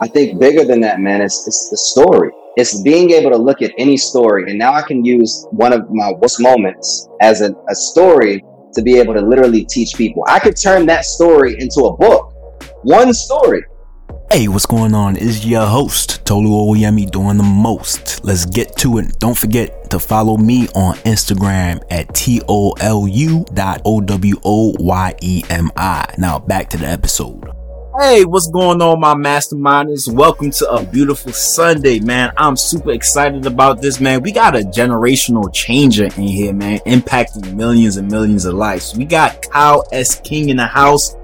I think bigger than that, man, it's, it's the story. It's being able to look at any story. And now I can use one of my worst moments as a, a story to be able to literally teach people. I could turn that story into a book. One story. Hey, what's going on? Is your host, Tolu Owoyemi, doing the most. Let's get to it. Don't forget to follow me on Instagram at T O L U dot O W O Y E M I. Now back to the episode. Hey, what's going on, my masterminders? Welcome to a beautiful Sunday, man. I'm super excited about this, man. We got a generational changer in here, man, impacting millions and millions of lives. We got Kyle S. King in the house.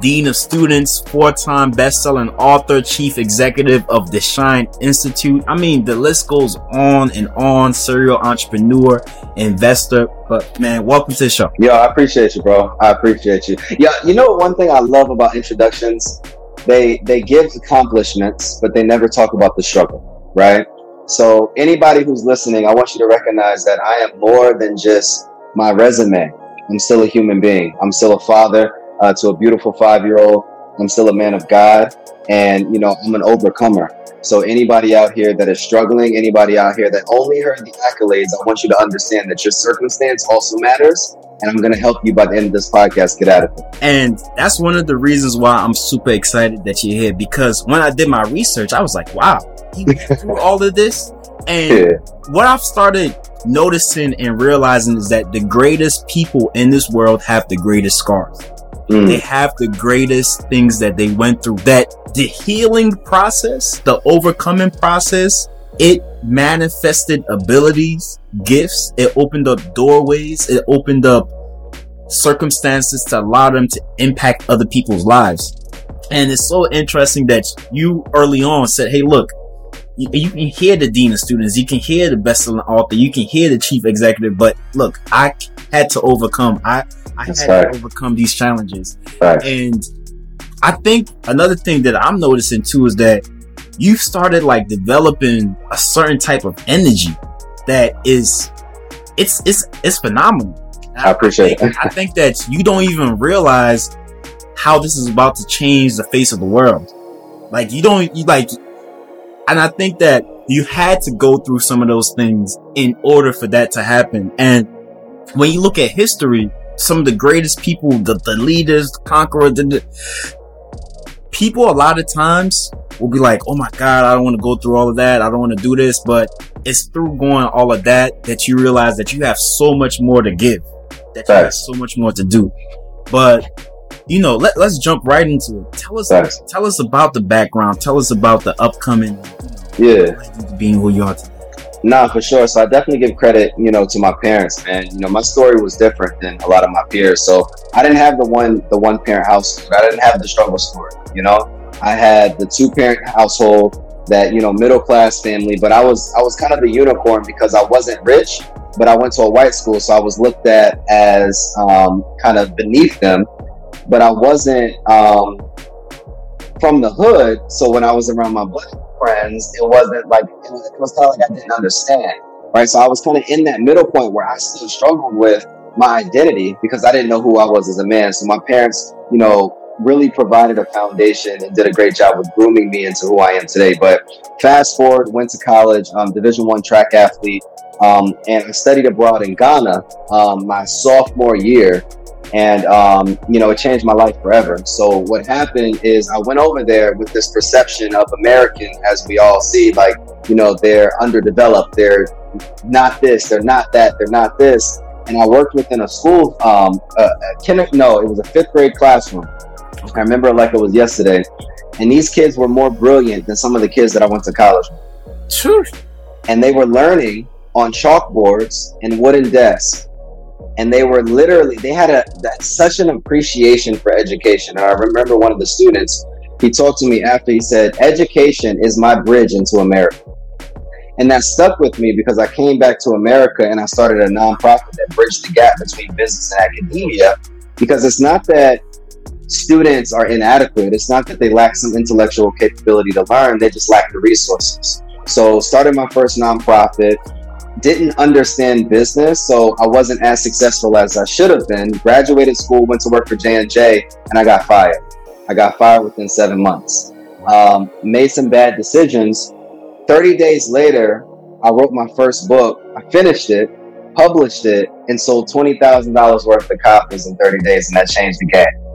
Dean of Students, four-time best-selling author, chief executive of the Shine Institute. I mean, the list goes on and on. Serial entrepreneur, investor. But man, welcome to the show. Yo, I appreciate you, bro. I appreciate you. Yeah, you know one thing I love about introductions? They they give accomplishments, but they never talk about the struggle, right? So anybody who's listening, I want you to recognize that I am more than just my resume. I'm still a human being. I'm still a father uh, to a beautiful five year old. I'm still a man of God, and you know I'm an overcomer. So anybody out here that is struggling, anybody out here that only heard the accolades, I want you to understand that your circumstance also matters. And I'm going to help you by the end of this podcast get out of it. And that's one of the reasons why I'm super excited that you're here because when I did my research, I was like, wow, went through all of this. And yeah. what I've started noticing and realizing is that the greatest people in this world have the greatest scars. Mm. They have the greatest things that they went through. That the healing process, the overcoming process, it manifested abilities, gifts. It opened up doorways. It opened up circumstances to allow them to impact other people's lives. And it's so interesting that you early on said, Hey, look, you, you can hear the dean of students. You can hear the best-selling author. You can hear the chief executive. But look, I had to overcome. I I That's had right. to overcome these challenges. Right. And I think another thing that I'm noticing too is that you've started like developing a certain type of energy that is it's it's it's phenomenal. I, appreciate I think, it. I think that you don't even realize how this is about to change the face of the world. Like you don't you like and I think that you had to go through some of those things in order for that to happen. And when you look at history, some of the greatest people, the, the leaders, the conquerors, the, the, people a lot of times will be like, Oh my God, I don't want to go through all of that. I don't want to do this. But it's through going all of that that you realize that you have so much more to give, that you have so much more to do. But you know, let, let's jump right into it. Tell us, tell us about the background. Tell us about the upcoming, you know, yeah, being who you are today. Nah, for sure. So I definitely give credit, you know, to my parents, man. You know, my story was different than a lot of my peers. So I didn't have the one the one parent household. I didn't have the struggle story, you know. I had the two parent household that, you know, middle class family, but I was I was kind of the unicorn because I wasn't rich, but I went to a white school, so I was looked at as um, kind of beneath them. But I wasn't um, from the hood, so when I was around my black friends, it wasn't like it was, was kind of like I didn't understand, right? So I was kind of in that middle point where I still struggled with my identity because I didn't know who I was as a man. So my parents, you know, really provided a foundation and did a great job with grooming me into who I am today. But fast forward, went to college, um, Division One track athlete, um, and I studied abroad in Ghana um, my sophomore year and um, you know it changed my life forever. So what happened is i went over there with this perception of american as we all see like you know they're underdeveloped. They're not this. They're not that. They're not this. And i worked within a school um a no it was a fifth grade classroom. I remember like it was yesterday. And these kids were more brilliant than some of the kids that i went to college with. Sure. and they were learning on chalkboards and wooden desks and they were literally they had a that, such an appreciation for education. And I remember one of the students he talked to me after he said, "Education is my bridge into America." And that stuck with me because I came back to America and I started a nonprofit that bridged the gap between business and academia. Because it's not that students are inadequate, it's not that they lack some intellectual capability to learn, they just lack the resources. So, started my first nonprofit, didn't understand business, so I wasn't as successful as I should have been. Graduated school, went to work for J and J, and I got fired. I got fired within seven months. um, made some bad decisions. 30 days later, I wrote my first book. I finished it, published it, and sold $20,000 worth of copies in 30 days, and that changed the game.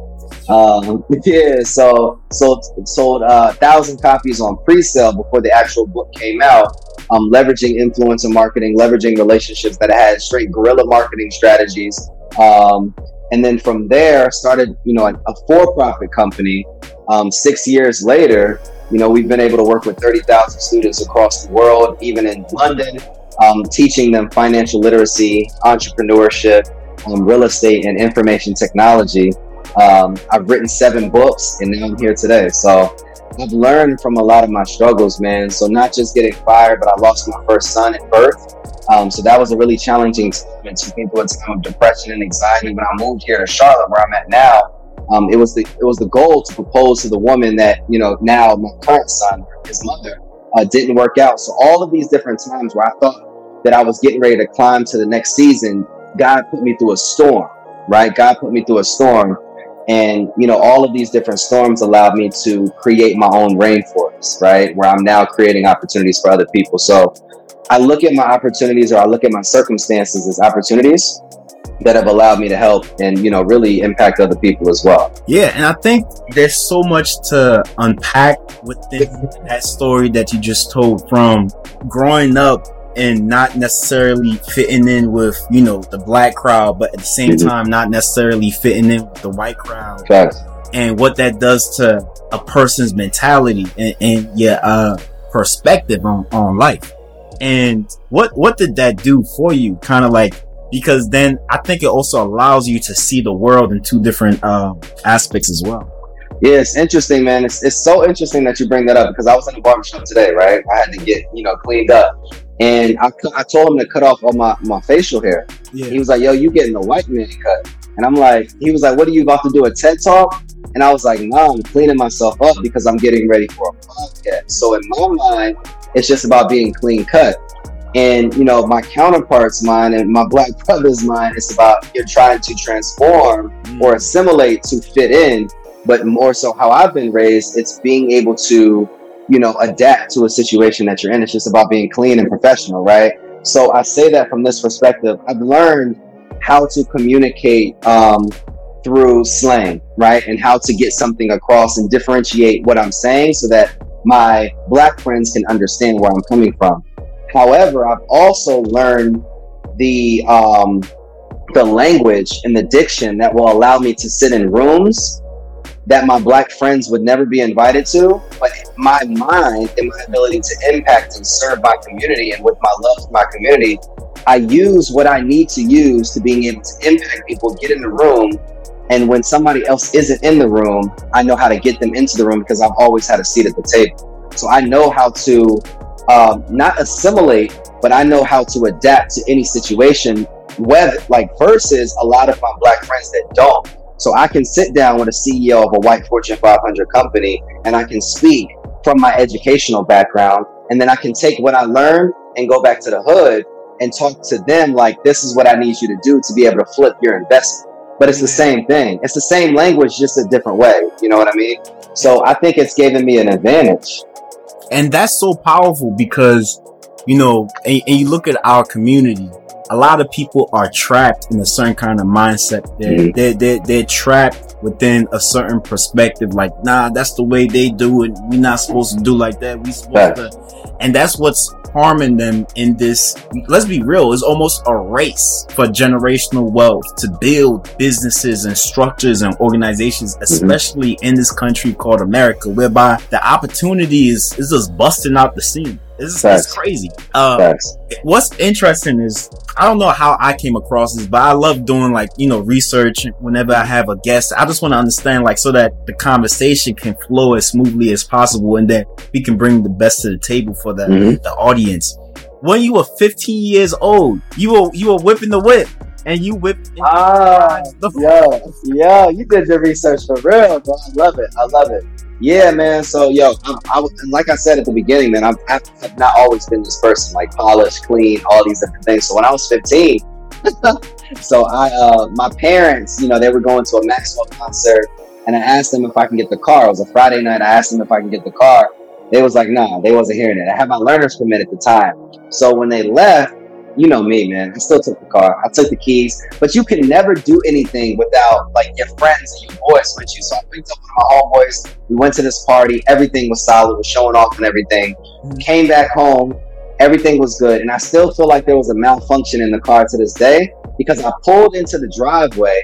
Um, yeah, so sold sold a uh, thousand copies on pre-sale before the actual book came out. Um, leveraging influencer marketing, leveraging relationships that I had, straight guerrilla marketing strategies. Um, and then from there, started you know a, a for-profit company. Um, six years later, you know we've been able to work with thirty thousand students across the world, even in London, um, teaching them financial literacy, entrepreneurship, um, real estate, and information technology. Um, I've written seven books and now I'm here today. So I've learned from a lot of my struggles, man. So not just getting fired, but I lost my first son at birth. Um, so that was a really challenging time and took me through a time of depression and anxiety. When I moved here to Charlotte, where I'm at now, um, it was the it was the goal to propose to the woman that you know now my current son, his mother, uh, didn't work out. So all of these different times where I thought that I was getting ready to climb to the next season, God put me through a storm. Right? God put me through a storm and, you know, all of these different storms allowed me to create my own rainforest, right? Where I'm now creating opportunities for other people. So I look at my opportunities or I look at my circumstances as opportunities that have allowed me to help and you know really impact other people as well yeah and i think there's so much to unpack within that story that you just told from growing up and not necessarily fitting in with you know the black crowd, but at the same mm-hmm. time not necessarily fitting in with the white crowd. Facts. And what that does to a person's mentality and, and yeah, uh, perspective on, on life. And what what did that do for you? Kind of like because then I think it also allows you to see the world in two different uh, aspects as well. Yeah, it's interesting, man. It's, it's so interesting that you bring that up because I was in the barbershop today, right? I had to get, you know, cleaned up. And I, I told him to cut off all my, my facial hair. Yeah. He was like, yo, you getting the white man cut. And I'm like, he was like, what are you about to do, a TED talk? And I was like, no, I'm cleaning myself up because I'm getting ready for a podcast. So in my mind, it's just about being clean cut. And, you know, my counterpart's mind and my black brother's mind, it's about you're trying to transform mm. or assimilate to fit in. But more so how I've been raised, it's being able to you know, adapt to a situation that you're in. It's just about being clean and professional, right? So I say that from this perspective. I've learned how to communicate um, through slang, right? And how to get something across and differentiate what I'm saying so that my black friends can understand where I'm coming from. However, I've also learned the um, the language and the diction that will allow me to sit in rooms that my black friends would never be invited to, but my mind and my ability to impact and serve my community and with my love for my community, I use what I need to use to being able to impact people, get in the room. And when somebody else isn't in the room, I know how to get them into the room because I've always had a seat at the table. So I know how to um, not assimilate, but I know how to adapt to any situation. Whether like versus a lot of my black friends that don't so I can sit down with a CEO of a white Fortune 500 company and I can speak from my educational background. And then I can take what I learned and go back to the hood and talk to them like, this is what I need you to do to be able to flip your investment. But it's the same thing. It's the same language, just a different way. You know what I mean? So I think it's given me an advantage. And that's so powerful because, you know, and, and you look at our community, a lot of people are trapped in a certain kind of mindset. They're, mm-hmm. they're, they're, they're, trapped within a certain perspective. Like, nah, that's the way they do it. We're not supposed to do like that. We supposed to, and that's what's harming them in this. Let's be real. It's almost a race for generational wealth to build businesses and structures and organizations, mm-hmm. especially mm-hmm. in this country called America, whereby the opportunity is, is just busting out the seam. It's, it's crazy. Uh, what's interesting is I don't know how I came across this, but I love doing like you know research whenever I have a guest. I just want to understand like so that the conversation can flow as smoothly as possible, and that we can bring the best to the table for the mm-hmm. the audience. When you were 15 years old, you were you were whipping the whip and you whipped. Ah, yeah, yeah, you did your research for real, bro. I love it. I love it. Yeah, man. So, yo, I, I, like I said at the beginning, man, I've, I've not always been this person, like polished, clean, all these different things. So when I was 15, so I, uh, my parents, you know, they were going to a Maxwell concert. and I asked them if I can get the car. It was a Friday night. I asked them if I can get the car. They was like, nah, they wasn't hearing it. I had my learner's permit at the time. So when they left, you know me, man. I still took the car. I took the keys, but you can never do anything without like your friends and your boys with you. So I picked up one of my homeboys. We went to this party. Everything was solid. Was showing off and everything. Mm-hmm. Came back home. Everything was good, and I still feel like there was a malfunction in the car to this day because I pulled into the driveway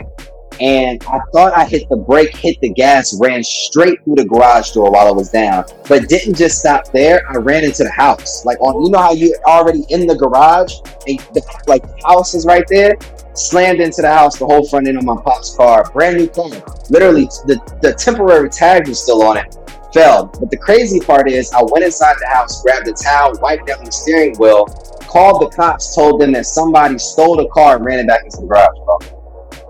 and I thought I hit the brake, hit the gas, ran straight through the garage door while I was down, but didn't just stop there. I ran into the house. Like on, you know how you're already in the garage, and the, like the house is right there. Slammed into the house, the whole front end of my pop's car, brand new car. Literally, the the temporary tag was still on it. Fell. But the crazy part is, I went inside the house, grabbed a towel, wiped down the steering wheel, called the cops, told them that somebody stole the car and ran it back into the garage.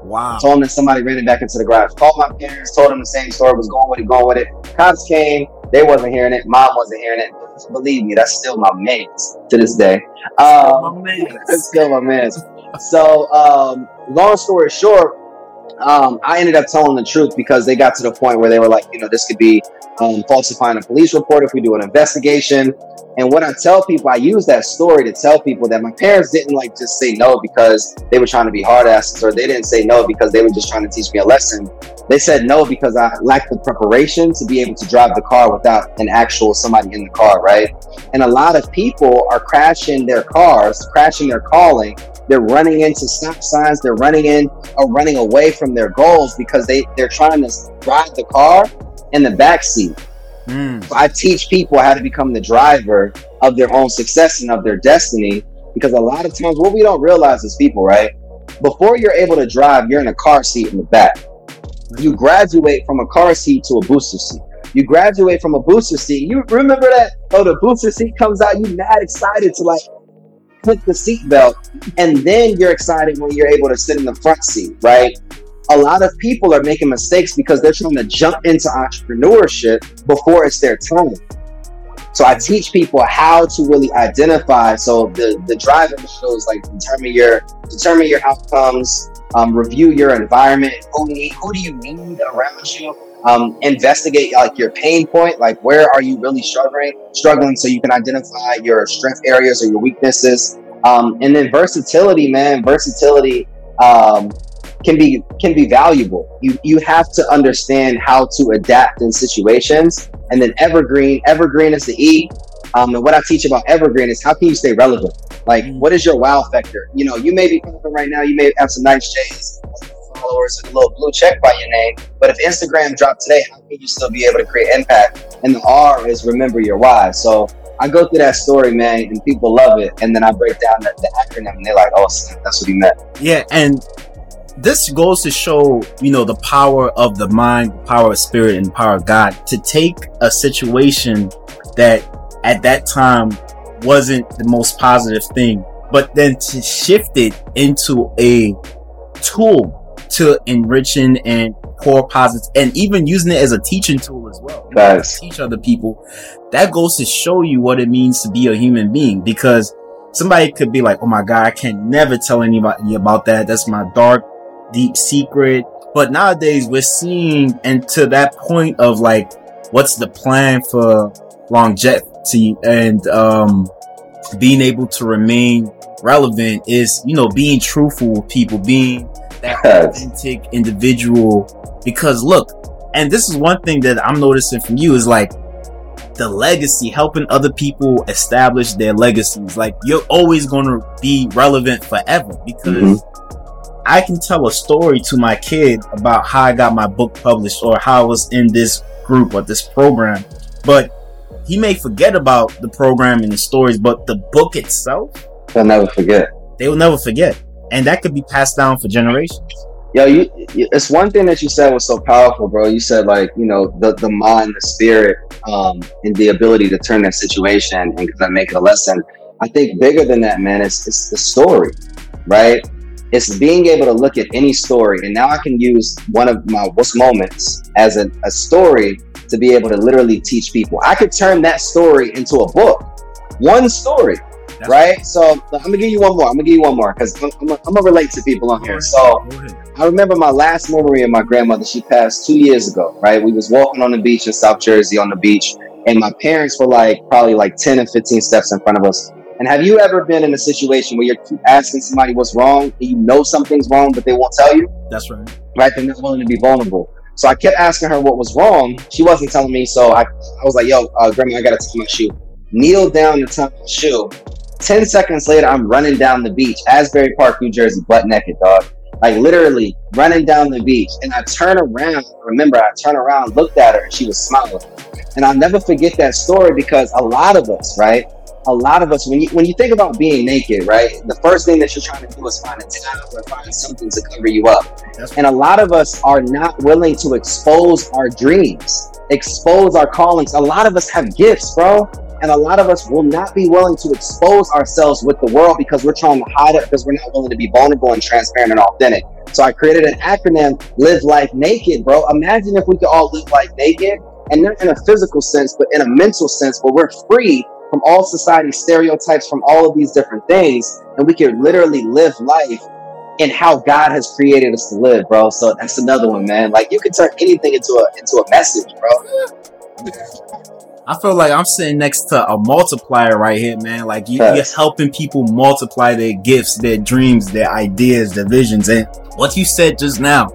Wow. Told them that somebody ran it back into the garage. Called my parents, told them the same story, was going with it, going with it. Cops came, they wasn't hearing it, mom wasn't hearing it. Believe me, that's still my man's to this day. Um, it's still my man's. So, um, long story short, um, I ended up telling the truth because they got to the point where they were like, you know, this could be um, falsifying a police report if we do an investigation. And when I tell people, I use that story to tell people that my parents didn't like just say no because they were trying to be hard asses, or they didn't say no because they were just trying to teach me a lesson. They said no because I lacked the preparation to be able to drive the car without an actual somebody in the car, right? And a lot of people are crashing their cars, crashing their calling. They're running into stop signs. They're running in or running away from their goals because they, they're trying to drive the car in the back seat Mm. So I teach people how to become the driver of their own success and of their destiny. Because a lot of times, what we don't realize is people, right? Before you're able to drive, you're in a car seat in the back. You graduate from a car seat to a booster seat. You graduate from a booster seat. You remember that? Oh, the booster seat comes out. You mad excited to like click the seatbelt, and then you're excited when you're able to sit in the front seat, right? A lot of people are making mistakes because they're trying to jump into entrepreneurship before it's their time. So I teach people how to really identify. So the the driving shows like determine your determine your outcomes, um, review your environment. Who need who do you need around you? Um, investigate like your pain point, like where are you really struggling? Struggling, so you can identify your strength areas or your weaknesses. Um, and then versatility, man, versatility. Can be can be valuable. You you have to understand how to adapt in situations. And then evergreen, evergreen is the E. Um, and what I teach about evergreen is how can you stay relevant? Like, mm. what is your wow factor? You know, you may be popping right now. You may have some nice J's, followers, and a little blue check by your name. But if Instagram dropped today, how can you still be able to create impact? And the R is remember your why. So I go through that story, man, and people love it. And then I break down the, the acronym, and they're like, "Oh, that's what he meant." Yeah, and this goes to show, you know, the power of the mind, the power of spirit, and the power of God to take a situation that at that time wasn't the most positive thing, but then to shift it into a tool to enriching and pour positive and even using it as a teaching tool as well. Nice. Teach other people. That goes to show you what it means to be a human being because somebody could be like, Oh my God, I can never tell anybody about that. That's my dark deep secret. But nowadays we're seeing and to that point of like, what's the plan for longevity and, um, being able to remain relevant is, you know, being truthful with people, being that authentic individual. Because look, and this is one thing that I'm noticing from you is like the legacy, helping other people establish their legacies. Like you're always going to be relevant forever because mm-hmm. I can tell a story to my kid about how I got my book published or how I was in this group or this program, but he may forget about the program and the stories, but the book itself, they'll never forget. They will never forget, and that could be passed down for generations. Yo, you, it's one thing that you said was so powerful, bro. You said like, you know, the the mind, the spirit, um, and the ability to turn that situation and make it a lesson. I think bigger than that, man, is it's the story, right? It's being able to look at any story. And now i can use one of my worst moments as a, a story to be able to literally teach people. I could turn that story into a book one story right? So i'm gonna give you one more. I'm gonna give you one more because I'm, I'm, I'm, gonna relate to people on here. so I remember my last memory of my grandmother. She passed two years ago, right? We was walking on the beach in South Jersey on the beach, and my parents were like probably like 10 and 15 steps in front of us. And have you ever been in a situation where you're asking somebody what's wrong and you know something's wrong, but they won't tell you? That's right. Right? They're not willing to be vulnerable. So I kept asking her what was wrong. She wasn't telling me. So I, I was like, yo, uh, grandma, I got to tie my shoe. Kneel down to tie my shoe. 10 seconds later, I'm running down the beach, Asbury Park, New Jersey, butt naked, dog. Like literally running down the beach. And I turn around. Remember, I turn around, looked at her, and she was smiling. And I'll never forget that story because a lot of us, right? A lot of us, when you when you think about being naked, right? The first thing that you're trying to do is find a towel or find something to cover you up. And a lot of us are not willing to expose our dreams, expose our callings. A lot of us have gifts, bro. And a lot of us will not be willing to expose ourselves with the world because we're trying to hide it because we're not willing to be vulnerable and transparent and authentic. So I created an acronym, Live Life Naked, bro. Imagine if we could all live life naked and not in a physical sense, but in a mental sense, where we're free from all society stereotypes, from all of these different things, and we can literally live life in how God has created us to live, bro. So that's another one, man. Like you can turn anything into a into a message, bro. I feel like I'm sitting next to a multiplier right here, man. Like you, are helping people multiply their gifts, their dreams, their ideas, their visions. And what you said just now,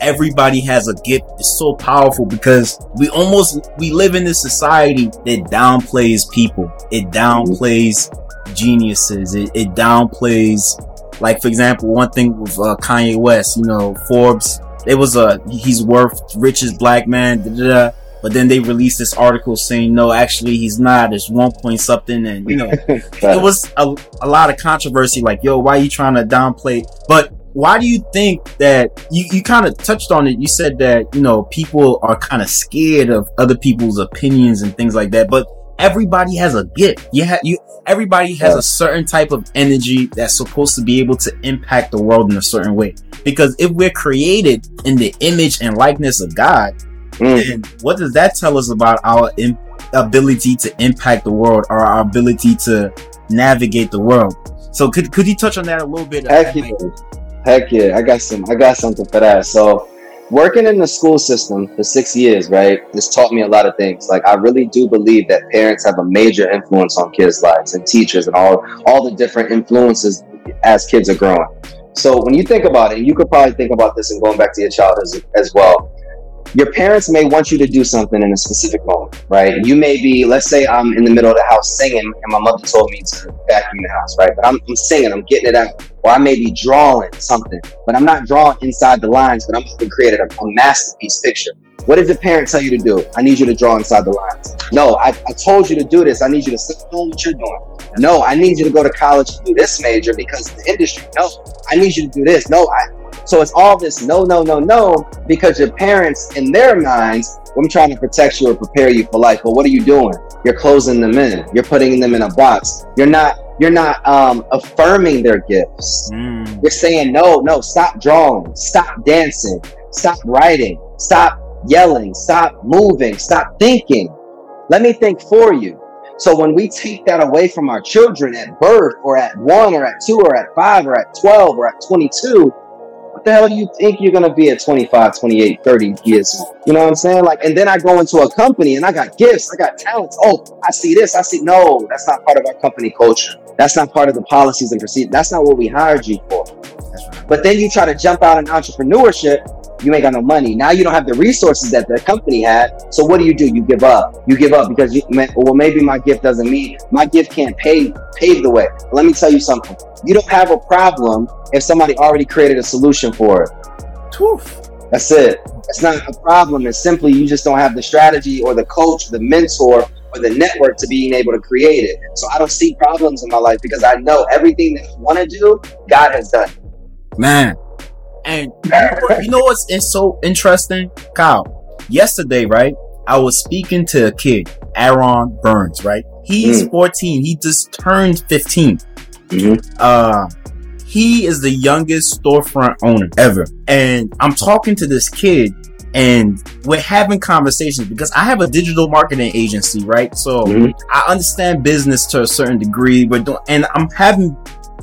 everybody has a gift is so powerful because we almost we live in this society that downplays people. It downplays geniuses. It, it downplays, like for example, one thing with uh, Kanye West. You know, Forbes. It was a he's worth richest black man. Da, da, da. But then they released this article saying no, actually he's not. It's one point something, and you know, it was a, a lot of controversy. Like, yo, why are you trying to downplay? But why do you think that you, you kind of touched on it? You said that, you know, people are kind of scared of other people's opinions and things like that, but everybody has a gift. You have, you, everybody has a certain type of energy that's supposed to be able to impact the world in a certain way. Because if we're created in the image and likeness of God, mm. what does that tell us about our in, ability to impact the world or our ability to navigate the world? So could, could you touch on that a little bit? Yeah. Heck yeah, I got some. I got something for that. So, working in the school system for six years, right, this taught me a lot of things. Like, I really do believe that parents have a major influence on kids' lives and teachers and all all the different influences as kids are growing. So, when you think about it, you could probably think about this and going back to your childhood as, as well your parents may want you to do something in a specific moment, right? You may be, let's say I'm in the middle of the house singing and my mother told me to vacuum the house, right? But I'm, I'm singing, I'm getting it out. Or I may be drawing something, but I'm not drawing inside the lines, but I'm to create a, a masterpiece picture. What did the parent tell you to do? I need you to draw inside the lines. No, I, I told you to do this. I need you to sit down what you're doing. No, I need you to go to college to do this major because the industry. No, I need you to do this. No, I, so it's all this no, no, no, no, because your parents, in their minds, I'm trying to protect you or prepare you for life. But what are you doing? You're closing them in. You're putting them in a box. You're not. You're not um, affirming their gifts. Mm. You're saying no, no. Stop drawing. Stop dancing. Stop writing. Stop yelling. Stop moving. Stop thinking. Let me think for you. So when we take that away from our children at birth or at one or at two or at five or at 12 or at 22, what the hell do you think you're gonna be at 25, 28, 30 years? You know what I'm saying? Like, and then I go into a company and I got gifts, I got talents. Oh, I see this, I see. No, that's not part of our company culture. That's not part of the policies and procedures. That's not what we hired you for. But then you try to jump out in entrepreneurship you ain't got no money. Now you don't have the resources that the company had. So what do you do? You give up. You give up because you, well, maybe my gift doesn't meet. My gift can't pave pave the way. Let me tell you something. You don't have a problem if somebody already created a solution for it. That's it. It's not a problem. It's simply you just don't have the strategy or the coach, the mentor, or the network to being able to create it. So I don't see problems in my life because I know everything that I want to do, God has done. Man, and you know what's so interesting, Kyle? Yesterday, right? I was speaking to a kid, Aaron Burns, right? He's mm. 14. He just turned 15. Mm-hmm. Uh, he is the youngest storefront owner ever. And I'm talking to this kid and we're having conversations because I have a digital marketing agency, right? So mm-hmm. I understand business to a certain degree. We're doing, and I'm having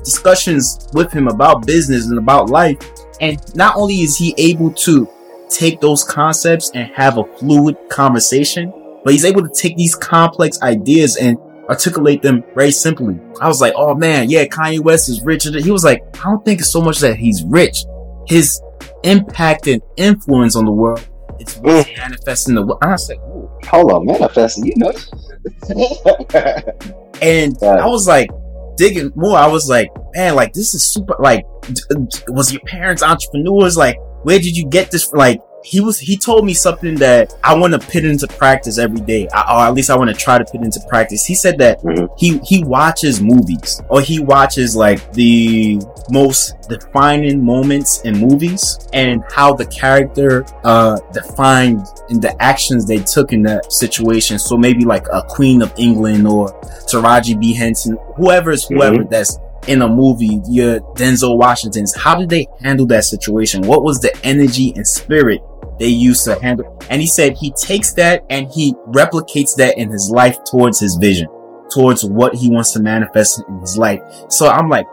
discussions with him about business and about life. And not only is he able to take those concepts and have a fluid conversation, but he's able to take these complex ideas and articulate them very simply. I was like, oh man, yeah, Kanye West is rich. He was like, I don't think it's so much that he's rich. His impact and influence on the world, it's mm. manifesting the world. I was like, Ooh. hold on, manifesting, you know. and I was like, digging more, I was like, man, like this is super. Like, was your parents entrepreneurs? Like, where did you get this? Like, he was he told me something that I want to put into practice every day, or at least I want to try to put into practice. He said that mm-hmm. he he watches movies or he watches like the most defining moments in movies and how the character uh defined in the actions they took in that situation. So maybe like a Queen of England or Taraji P Henson, whoever is whoever mm-hmm. that's in a movie, your Denzel Washington's, how did they handle that situation? What was the energy and spirit they used to handle. And he said he takes that and he replicates that in his life towards his vision, towards what he wants to manifest in his life. So I'm like,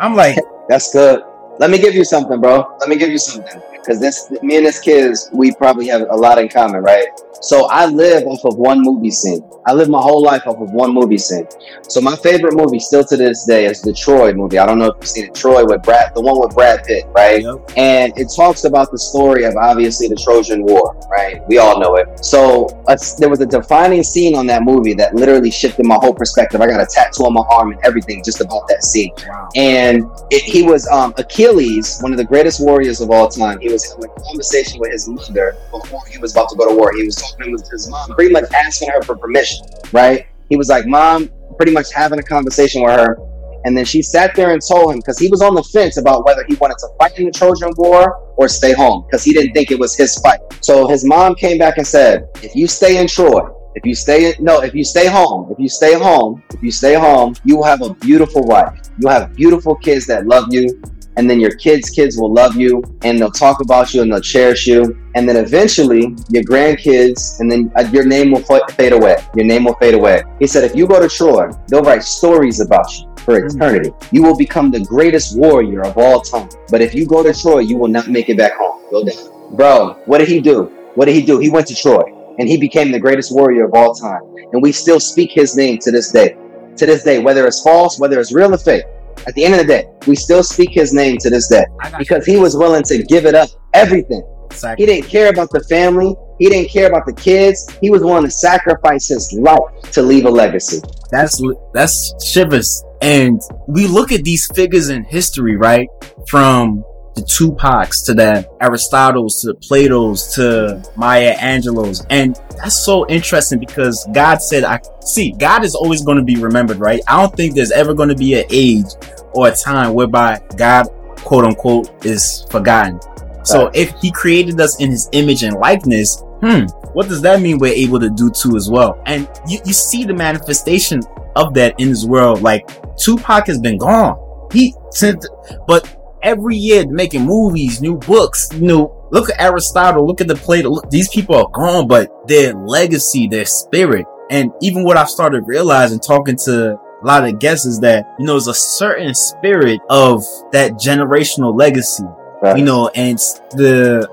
I'm like, that's good. Let me give you something, bro. Let me give you something. Because this, me and this kids, we probably have a lot in common, right? So I live off of one movie scene. I live my whole life off of one movie scene. So my favorite movie still to this day is the Troy movie. I don't know if you've seen it. Troy with Brad, the one with Brad Pitt, right? Yep. And it talks about the story of obviously the Trojan War, right? We all know it. So uh, there was a defining scene on that movie that literally shifted my whole perspective. I got a tattoo on my arm and everything just about that scene. Wow. And it, he was um, Achilles, one of the greatest warriors of all time. He was having a conversation with his mother before he was about to go to war. He was talking with his mom, pretty much asking her for permission, right? He was like, Mom, pretty much having a conversation with her. And then she sat there and told him, because he was on the fence about whether he wanted to fight in the Trojan War or stay home, because he didn't think it was his fight. So his mom came back and said, If you stay in Troy, if you stay no, if you stay home, if you stay home, if you stay home, you will have a beautiful wife. You'll have beautiful kids that love you and then your kids' kids will love you and they'll talk about you and they'll cherish you. And then eventually your grandkids and then uh, your name will fade away. Your name will fade away. He said, if you go to Troy, they'll write stories about you for mm. eternity. You will become the greatest warrior of all time. But if you go to Troy, you will not make it back home. Go down. Bro, what did he do? What did he do? He went to Troy and he became the greatest warrior of all time. And we still speak his name to this day. To this day, whether it's false, whether it's real or fake, at the end of the day, we still speak his name to this day because he was willing to give it up, everything. Exactly. He didn't care about the family. He didn't care about the kids. He was willing to sacrifice his life to leave a legacy. That's that's Shivers. And we look at these figures in history, right? From the Tupacs to the Aristotles to the Plato's to Maya Angelou's. And that's so interesting because God said, I see, God is always going to be remembered, right? I don't think there's ever going to be an age or a time whereby God, quote unquote, is forgotten. So if he created us in his image and likeness, hmm, what does that mean we're able to do too as well? And you, you see the manifestation of that in this world. Like Tupac has been gone. He sent, but every year making movies, new books, you know, look at Aristotle, look at the Plato, look, these people are gone, but their legacy, their spirit, and even what I've started realizing talking to a lot of guests is that, you know, there's a certain spirit of that generational legacy, right. you know, and the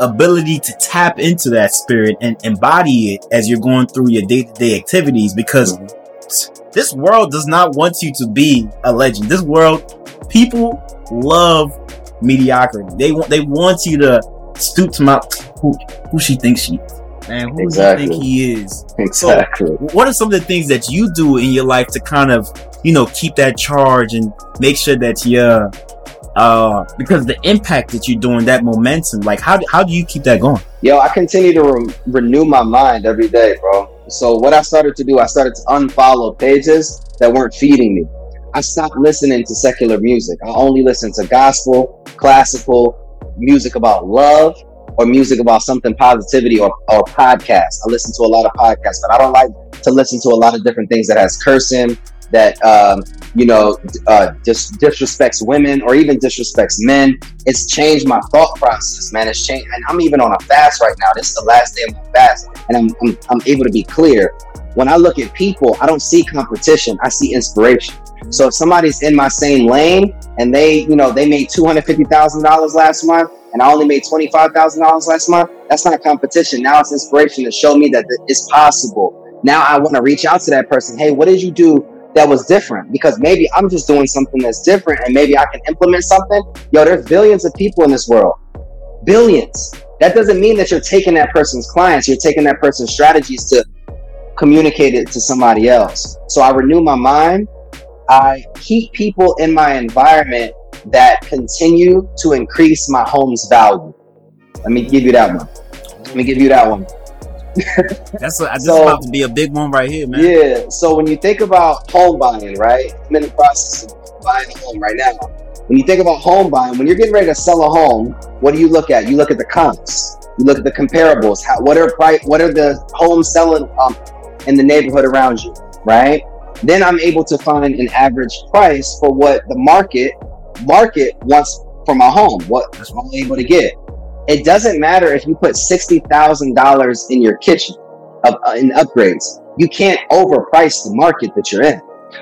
ability to tap into that spirit and embody it as you're going through your day to day activities because mm-hmm. this world does not want you to be a legend. This world, people love mediocrity. They want they want you to stoop to my who who she thinks she is. Man, who exactly. does he think he is? Exactly. So, what are some of the things that you do in your life to kind of, you know, keep that charge and make sure that you're, uh, because the impact that you're doing, that momentum, like how, how do you keep that going? Yo, I continue to re- renew my mind every day, bro. So what I started to do, I started to unfollow pages that weren't feeding me. I stopped listening to secular music. I only listen to gospel, classical, music about love, or music about something positivity or, or podcasts. I listen to a lot of podcasts, but I don't like to listen to a lot of different things that has cursing, that um, you know, uh, just disrespects women or even disrespects men. It's changed my thought process, man. It's changed, and I'm even on a fast right now. This is the last day of my fast, and I'm, I'm, I'm able to be clear. When I look at people, I don't see competition. I see inspiration. So if somebody's in my same lane and they, you know, they made two hundred fifty thousand dollars last month, and I only made twenty five thousand dollars last month, that's not competition. Now it's inspiration to show me that it's possible. Now I want to reach out to that person. Hey, what did you do that was different? Because maybe I'm just doing something that's different, and maybe I can implement something. Yo, there's billions of people in this world, billions. That doesn't mean that you're taking that person's clients. You're taking that person's strategies to communicate it to somebody else. So I renew my mind. I keep people in my environment that continue to increase my home's value. Let me give you that one. Let me give you that one. That's a, this so, about to be a big one right here, man. Yeah. So when you think about home buying, right? I'm in the process of buying a home right now. When you think about home buying, when you're getting ready to sell a home, what do you look at? You look at the comps. You look at the comparables. How, what are price? What are the homes selling um, in the neighborhood around you, right? Then I'm able to find an average price for what the market market wants for my home. What I'm able to get. It doesn't matter if you put sixty thousand dollars in your kitchen of, uh, in upgrades. You can't overprice the market that you're in.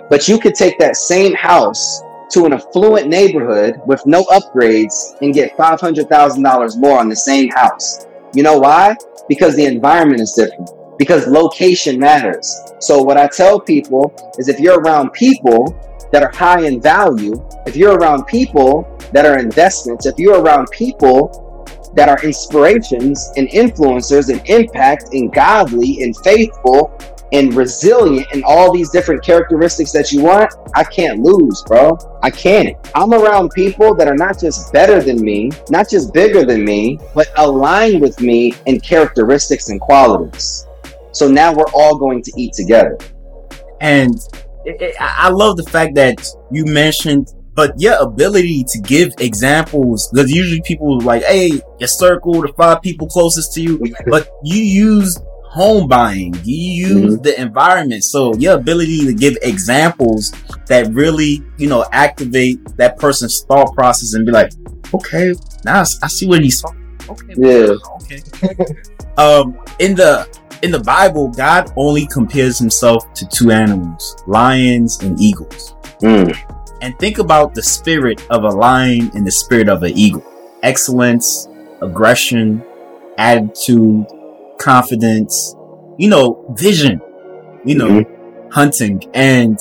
But you could take that same house to an affluent neighborhood with no upgrades and get $500,000 more on the same house. You know why? Because the environment is different. Because location matters. So, what I tell people is if you're around people that are high in value, if you're around people that are investments, if you're around people that are inspirations and influencers and impact and godly and faithful and resilient and all these different characteristics that you want, I can't lose, bro. I can't. I'm around people that are not just better than me, not just bigger than me, but align with me in characteristics and qualities. So now we're all going to eat together. And I love the fact that you mentioned but your ability to give examples, because usually people are like, hey, your circle, the five people closest to you, but you use home buying, you use mm-hmm. the environment. So your ability to give examples that really, you know, activate that person's thought process and be like, okay, now I see what he's Okay. Yeah. Okay. um, in the in the Bible, God only compares himself to two animals, lions and eagles. Mm and think about the spirit of a lion and the spirit of an eagle. Excellence, aggression, attitude, confidence, you know, vision, you know, mm-hmm. hunting and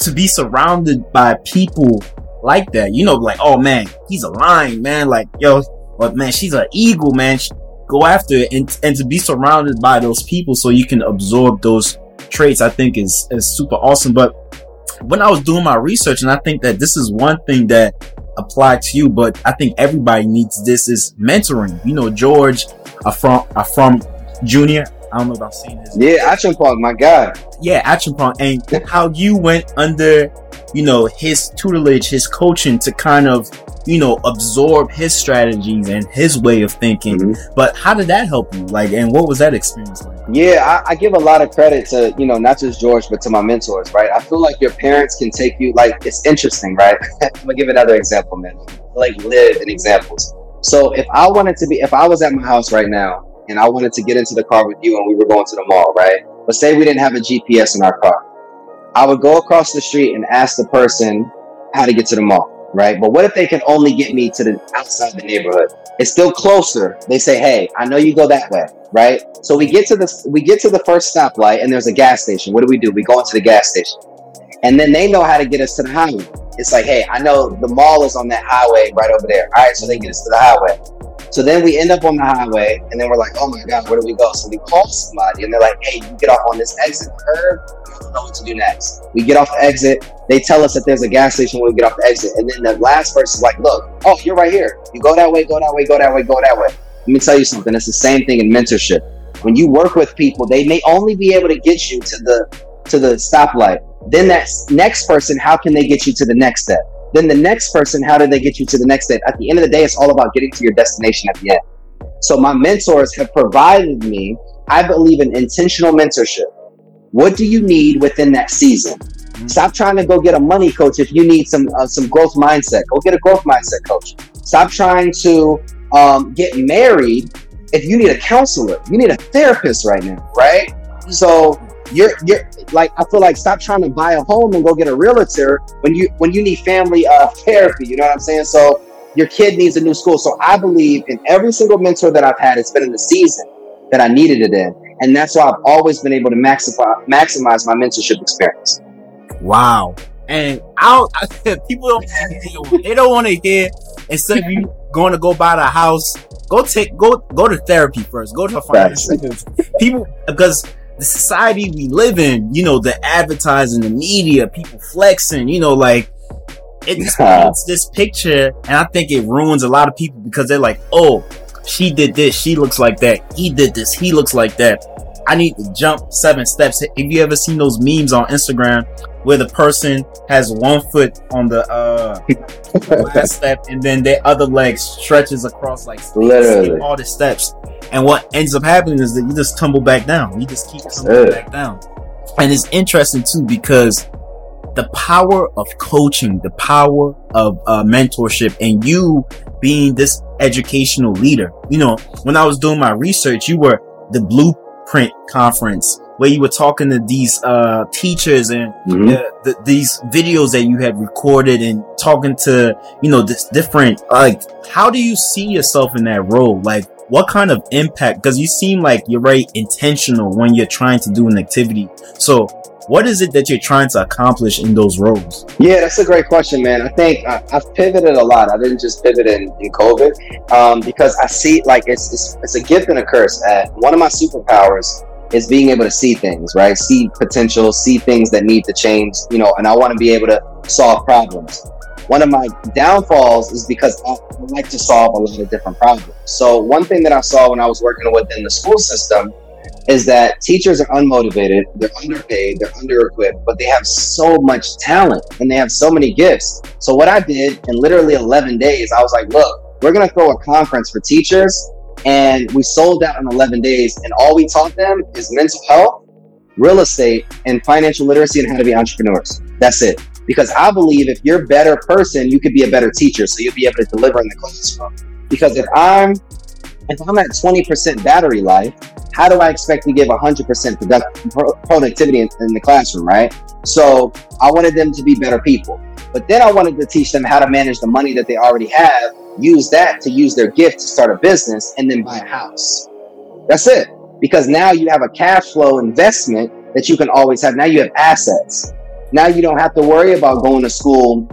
to be surrounded by people like that, you know, like, oh man, he's a lion, man. Like, yo, but man, she's an eagle, man. Go after it and, and to be surrounded by those people so you can absorb those traits, I think is, is super awesome. But when I was doing my research, and I think that this is one thing that applied to you, but I think everybody needs this is mentoring. You know, George, a from a from Junior. I don't know if I've seen this. Yeah, Acheampong, my God. Yeah, Action Acheampong, and how you went under, you know, his tutelage, his coaching to kind of you know, absorb his strategies and his way of thinking. Mm-hmm. But how did that help you? Like, and what was that experience like? Yeah, I, I, give a lot of credit to, you know, not just George, but to my mentors, right? I feel like your parents can take you, like, it's interesting, right? I'm gonna give another example, man. Like, live in examples. So if I wanted to be, if I was at my house right now and I wanted to get into the car with you and we were going to the mall, right? But say we didn't have a GPS in our car. I would go across the street and ask the person how to get to the mall right? But what if they can only get me to the outside the neighborhood? It's still closer. They say, "Hey, I know you go that way." Right? So we get to the we get to the first stoplight and there's a gas station. What do we do? We go into the gas station. And then they know how to get us to the highway. It's like, "Hey, I know the mall is on that highway right over there." All right, so they get us to the highway. So then we end up on the highway, and then we're like, "Oh my god, where do we go?" So we call somebody, and they're like, "Hey, you get off on this exit curve you don't know what to do next. We get off the exit. They tell us that there's a gas station when we get off the exit. And then the last person's like, look, oh, you're right here. You go that way, go that way, go that way, go that way. Let me tell you something. It's the same thing in mentorship. When you work with people, they may only be able to get you to the to the stoplight. Then that next person, how can they get you to the next step? Then the next person, how do they get you to the next step? At the end of the day, it's all about getting to your destination at the end. So my mentors have provided me, I believe in intentional mentorship. What do you need within that season? Mm-hmm. Stop trying to go get a money coach if you need some uh, some growth mindset. Go get a growth mindset coach. Stop trying to um, get married if you need a counselor. You need a therapist right now, right? So you're you're like I feel like stop trying to buy a home and go get a realtor when you when you need family uh, therapy. You know what I'm saying? So your kid needs a new school. So I believe in every single mentor that I've had. It's been in the season that I needed it in, and that's why I've always been able to maximize maximize my mentorship experience. Wow. And I, I people don't they don't want to hear instead of you going to go buy the house, go take go go to therapy first. Go to finance. People because the society we live in, you know, the advertising, the media, people flexing, you know, like it just paints this picture, and I think it ruins a lot of people because they're like, oh, she did this, she looks like that, he did this, he looks like that. I need to jump seven steps. Have you ever seen those memes on Instagram where the person has one foot on the uh last step and then their other leg stretches across like literally all the steps? And what ends up happening is that you just tumble back down. You just keep tumbling back down. And it's interesting too because the power of coaching, the power of uh, mentorship, and you being this educational leader. You know, when I was doing my research, you were the blue print conference where you were talking to these uh, teachers and mm-hmm. the, these videos that you had recorded and talking to you know this different like how do you see yourself in that role? Like what kind of impact? Because you seem like you're very intentional when you're trying to do an activity. So what is it that you're trying to accomplish in those roles? Yeah, that's a great question, man. I think I, have pivoted a lot. I didn't just pivot in, in COVID um, because I see like it's, it's, it's a gift and a curse. At one of my superpowers is being able to see things, right? See potential, see things that need to change, you know, and I want to be able to solve problems. One of my downfalls is because I like to solve a lot of different problems. So one thing that I saw when I was working within the school system is that teachers are unmotivated, they're underpaid, they're under-equipped, but they have so much talent and they have so many gifts. So what I did in literally 11 days, I was like, look, we're going to throw a conference for teachers and we sold out in 11 days and all we taught them is mental health, real estate and financial literacy and how to be entrepreneurs. That's it. Because I believe if you're a better person, you could be a better teacher. So you'll be able to deliver in the classroom. Because if I'm if I'm at 20% battery life, how do I expect to give 100% product, productivity in, in the classroom, right? So I wanted them to be better people. But then I wanted to teach them how to manage the money that they already have, use that to use their gift to start a business and then buy a house. That's it. Because now you have a cash flow investment that you can always have. Now you have assets. Now you don't have to worry about going to school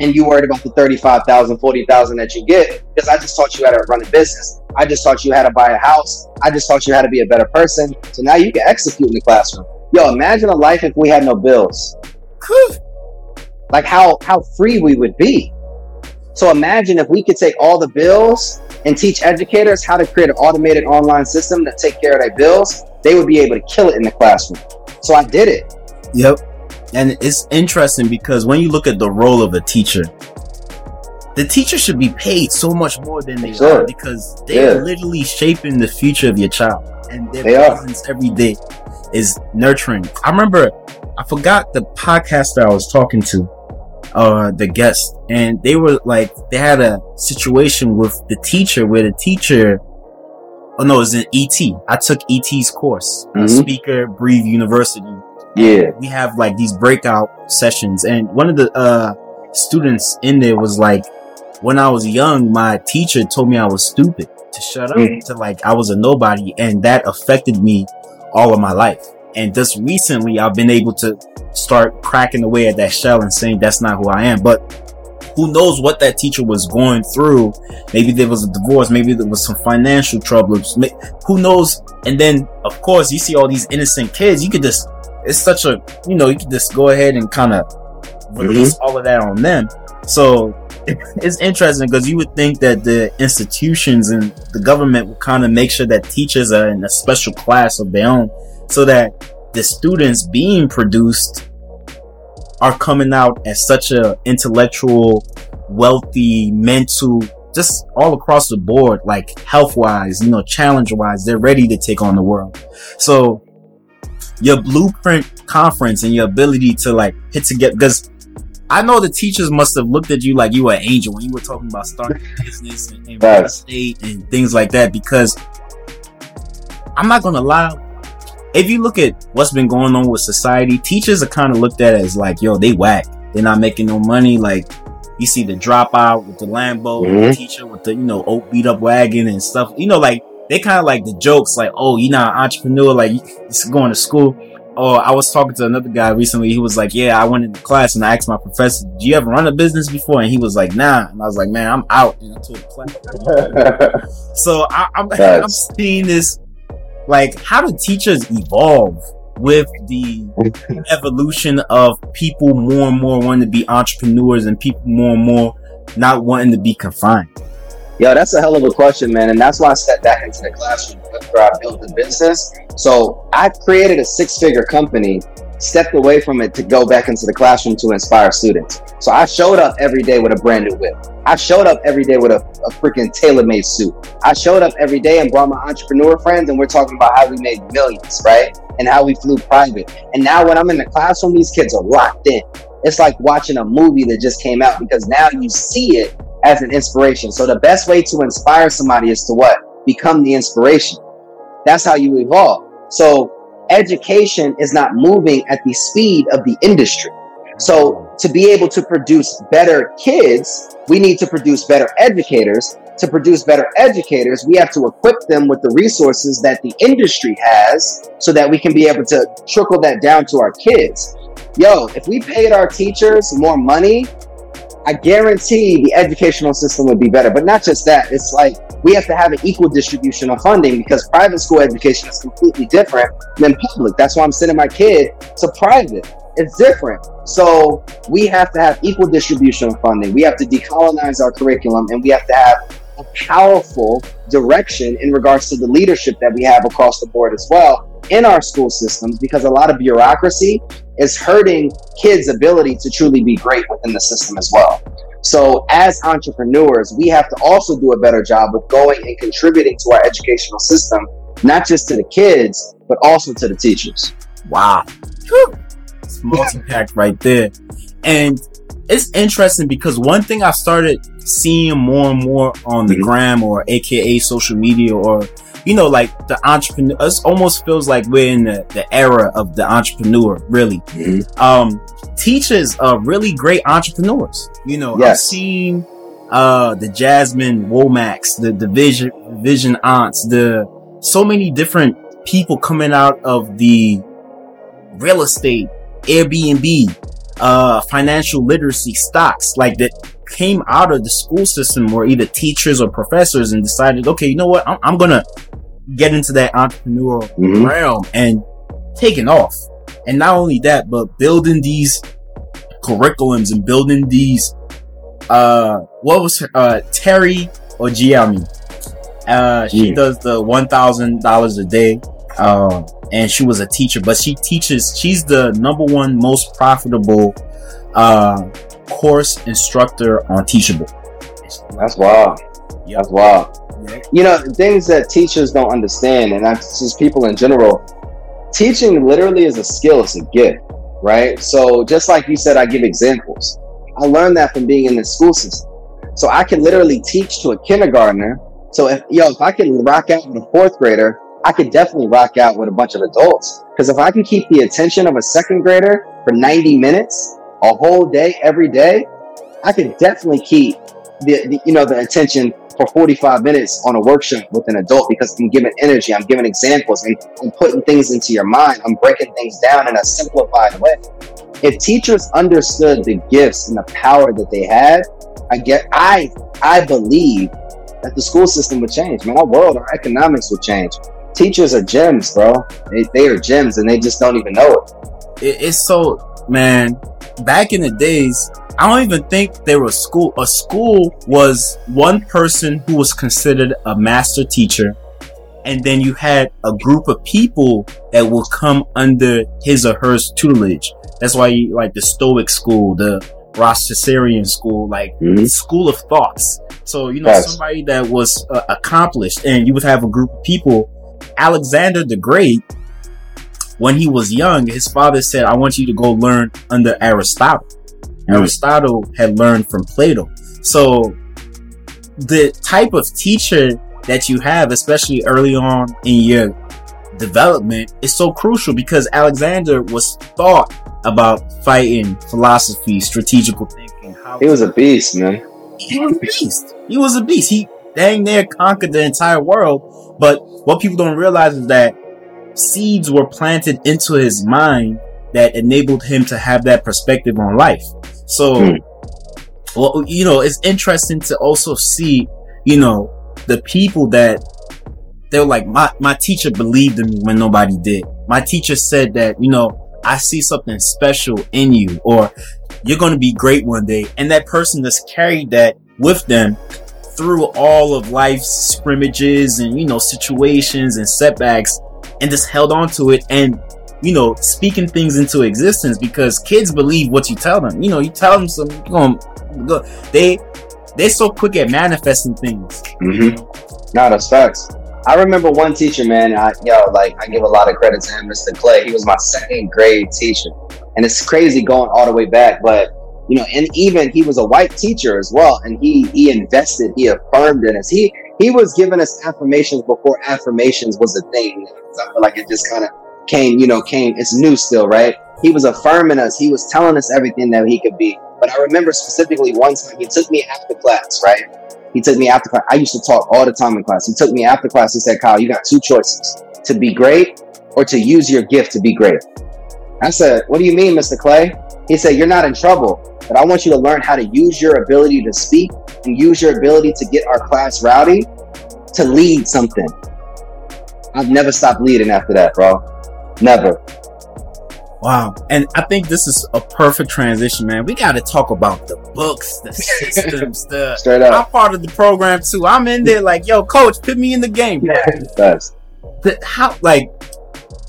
and you worried about the 35,000, 40,000 that you get because I just taught you how to run a business. I just taught you how to buy a house. I just taught you how to be a better person. So now you can execute in the classroom. Yo, imagine a life if we had no bills. like how how free we would be. So imagine if we could take all the bills and teach educators how to create an automated online system that take care of their bills, they would be able to kill it in the classroom. So I did it. Yep. And it's interesting because when you look at the role of a teacher, the teacher should be paid so much more than they sure. are because they yeah. are literally shaping the future of your child and their they presence are. every day is nurturing. I remember I forgot the podcast that I was talking to, uh, the guest, and they were like, they had a situation with the teacher where the teacher, oh no, it was in ET. I took ET's course, mm-hmm. Speaker Breathe University. Yeah. We have like these breakout sessions, and one of the, uh, students in there was like, when I was young, my teacher told me I was stupid to shut up, mm. to like I was a nobody, and that affected me all of my life. And just recently, I've been able to start cracking away at that shell and saying that's not who I am. But who knows what that teacher was going through? Maybe there was a divorce, maybe there was some financial troubles. Who knows? And then, of course, you see all these innocent kids. You could just, it's such a, you know, you could just go ahead and kind of release mm-hmm. all of that on them. So it's interesting because you would think that the institutions and the government would kind of make sure that teachers are in a special class of their own so that the students being produced are coming out as such a intellectual, wealthy, mental, just all across the board, like health wise, you know, challenge wise, they're ready to take on the world. So your blueprint conference and your ability to like hit together, because I know the teachers must have looked at you like you were an angel when you were talking about starting a business and, and real estate and things like that. Because I'm not gonna lie, if you look at what's been going on with society, teachers are kind of looked at as like, yo, they whack. They're not making no money. Like, you see the dropout with the Lambo, mm-hmm. the teacher with the, you know, oat beat up wagon and stuff. You know, like, they kind of like the jokes, like, oh, you're not an entrepreneur, like, you're going to school. Or I was talking to another guy recently. He was like, yeah, I went into class and I asked my professor, do you ever run a business before? And he was like, nah. And I was like, man, I'm out. And I told the class. so I, I'm, I'm seeing this, like, how do teachers evolve with the evolution of people more and more wanting to be entrepreneurs and people more and more not wanting to be confined? Yo, that's a hell of a question, man. And that's why I stepped back into the classroom after I built the business. So I created a six figure company, stepped away from it to go back into the classroom to inspire students. So I showed up every day with a brand new whip. I showed up every day with a, a freaking tailor made suit. I showed up every day and brought my entrepreneur friends, and we're talking about how we made millions, right? And how we flew private. And now when I'm in the classroom, these kids are locked in. It's like watching a movie that just came out because now you see it as an inspiration. So the best way to inspire somebody is to what? Become the inspiration. That's how you evolve. So education is not moving at the speed of the industry. So to be able to produce better kids, we need to produce better educators. To produce better educators, we have to equip them with the resources that the industry has so that we can be able to trickle that down to our kids. Yo, if we paid our teachers more money, I guarantee the educational system would be better. But not just that, it's like we have to have an equal distribution of funding because private school education is completely different than public. That's why I'm sending my kid to private. It's different. So we have to have equal distribution of funding. We have to decolonize our curriculum and we have to have a powerful direction in regards to the leadership that we have across the board as well in our school systems because a lot of bureaucracy is hurting kids' ability to truly be great within the system as well. So, as entrepreneurs, we have to also do a better job of going and contributing to our educational system, not just to the kids, but also to the teachers. Wow. It's multi-pack right there. And it's interesting because one thing I started seeing more and more on the mm-hmm. gram or aka social media or you know, like the entrepreneur, it almost feels like we're in the, the era of the entrepreneur, really. Mm-hmm. Um, teachers are really great entrepreneurs. You know, yes. I've seen, uh, the Jasmine Womack, the, the Vision, Vision Aunts, the, so many different people coming out of the real estate, Airbnb, uh, financial literacy stocks, like that came out of the school system were either teachers or professors and decided, okay, you know what? I'm, I'm gonna get into that entrepreneurial mm-hmm. realm and taking off. And not only that, but building these curriculums and building these, uh, what was her, uh, Terry or Giami? Uh, she mm. does the $1,000 a day. Uh, and she was a teacher, but she teaches, she's the number one most profitable, uh, course instructor on Teachable. That's wild. Yep. That's wild. You know, things that teachers don't understand, and that's just people in general. Teaching literally is a skill, it's a gift, right? So, just like you said, I give examples. I learned that from being in the school system. So, I can literally teach to a kindergartner. So, if yo, if I can rock out with a fourth grader, I could definitely rock out with a bunch of adults. Because if I can keep the attention of a second grader for 90 minutes, a whole day, every day, I can definitely keep the, the you know the attention for 45 minutes on a workshop with an adult because I'm giving energy, I'm giving examples, and I'm putting things into your mind. I'm breaking things down in a simplified way. If teachers understood the gifts and the power that they had, I get I I believe that the school system would change. Man, our world, our economics would change. Teachers are gems, bro. They, they are gems and they just don't even know it. it it's so man, back in the days, I don't even think there was school. A school was one person who was considered a master teacher. And then you had a group of people that will come under his or her tutelage. That's why you like the Stoic school, the Rosicrucian school, like mm-hmm. school of thoughts. So, you know, yes. somebody that was uh, accomplished and you would have a group of people. Alexander the Great, when he was young, his father said, I want you to go learn under Aristotle. Hmm. Aristotle had learned from Plato. So the type of teacher that you have, especially early on in your development is so crucial because Alexander was thought about fighting, philosophy, strategical thinking. he was a beast, man. He was a beast. He was a beast. He dang near conquered the entire world. But what people don't realize is that seeds were planted into his mind that enabled him to have that perspective on life. So, mm. well, you know, it's interesting to also see, you know, the people that they were like, my, my teacher believed in me when nobody did. My teacher said that, you know, I see something special in you or you're going to be great one day. And that person just carried that with them through all of life's scrimmages and, you know, situations and setbacks and just held on to it and you know, speaking things into existence because kids believe what you tell them. You know, you tell them some, they, they're so quick at manifesting things. Mm-hmm. No, facts. I remember one teacher, man. I, yo, like I give a lot of credit to him, Mr. Clay. He was my second grade teacher, and it's crazy going all the way back. But you know, and even he was a white teacher as well, and he he invested, he affirmed in us. He he was giving us affirmations before affirmations was a thing. I feel like it just kind of came, you know, came, it's new still, right? He was affirming us. He was telling us everything that he could be. But I remember specifically one time he took me after class, right? He took me after class. I used to talk all the time in class. He took me after class. He said, Kyle, you got two choices to be great or to use your gift to be great. I said, What do you mean, Mr. Clay? He said, You're not in trouble, but I want you to learn how to use your ability to speak and use your ability to get our class rowdy to lead something. I've never stopped leading after that, bro. Never. Wow. And I think this is a perfect transition, man. We got to talk about the books, the systems, the. Straight up. I'm part of the program too. I'm in there like, yo, coach, put me in the game. Yeah. How, like,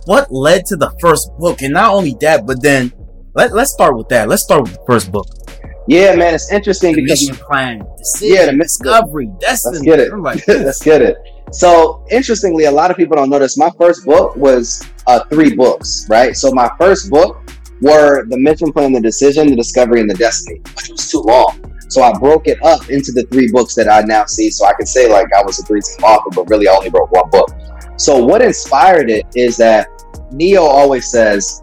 what led to the first book? And not only that, but then let, let's start with that. Let's start with the first book. Yeah, man, it's interesting the because mission plan, decision, yeah, the discovery, destiny. Let's get it. Like, let's get it. So interestingly, a lot of people don't notice. My first book was uh, three books, right? So my first book were the mission plan, the decision, the discovery, and the destiny. But it was too long. So I broke it up into the three books that I now see. So I can say like I was a three-team author, but really I only wrote one book. So what inspired it is that Neo always says,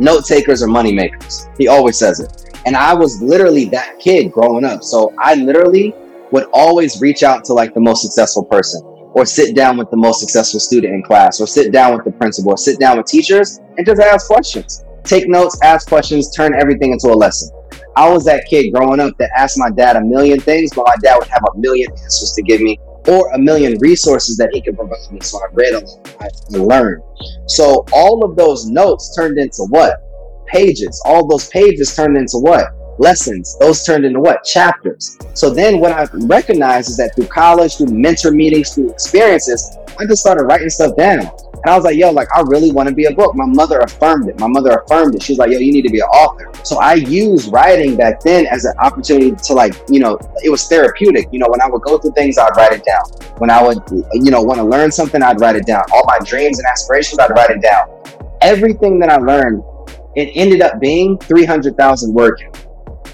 note takers are money makers. He always says it. And I was literally that kid growing up. So I literally would always reach out to like the most successful person or sit down with the most successful student in class or sit down with the principal or sit down with teachers and just ask questions. Take notes, ask questions, turn everything into a lesson. I was that kid growing up that asked my dad a million things, but my dad would have a million answers to give me or a million resources that he could provide me. So I read a lot, I learned. So all of those notes turned into what? Pages. All those pages turned into what? Lessons. Those turned into what? Chapters. So then what I recognized is that through college, through mentor meetings, through experiences, I just started writing stuff down. And I was like, yo, like, I really want to be a book. My mother affirmed it. My mother affirmed it. She was like, yo, you need to be an author. So I used writing back then as an opportunity to, like, you know, it was therapeutic. You know, when I would go through things, I'd write it down. When I would, you know, want to learn something, I'd write it down. All my dreams and aspirations, I'd write it down. Everything that I learned, it ended up being 300,000 word count.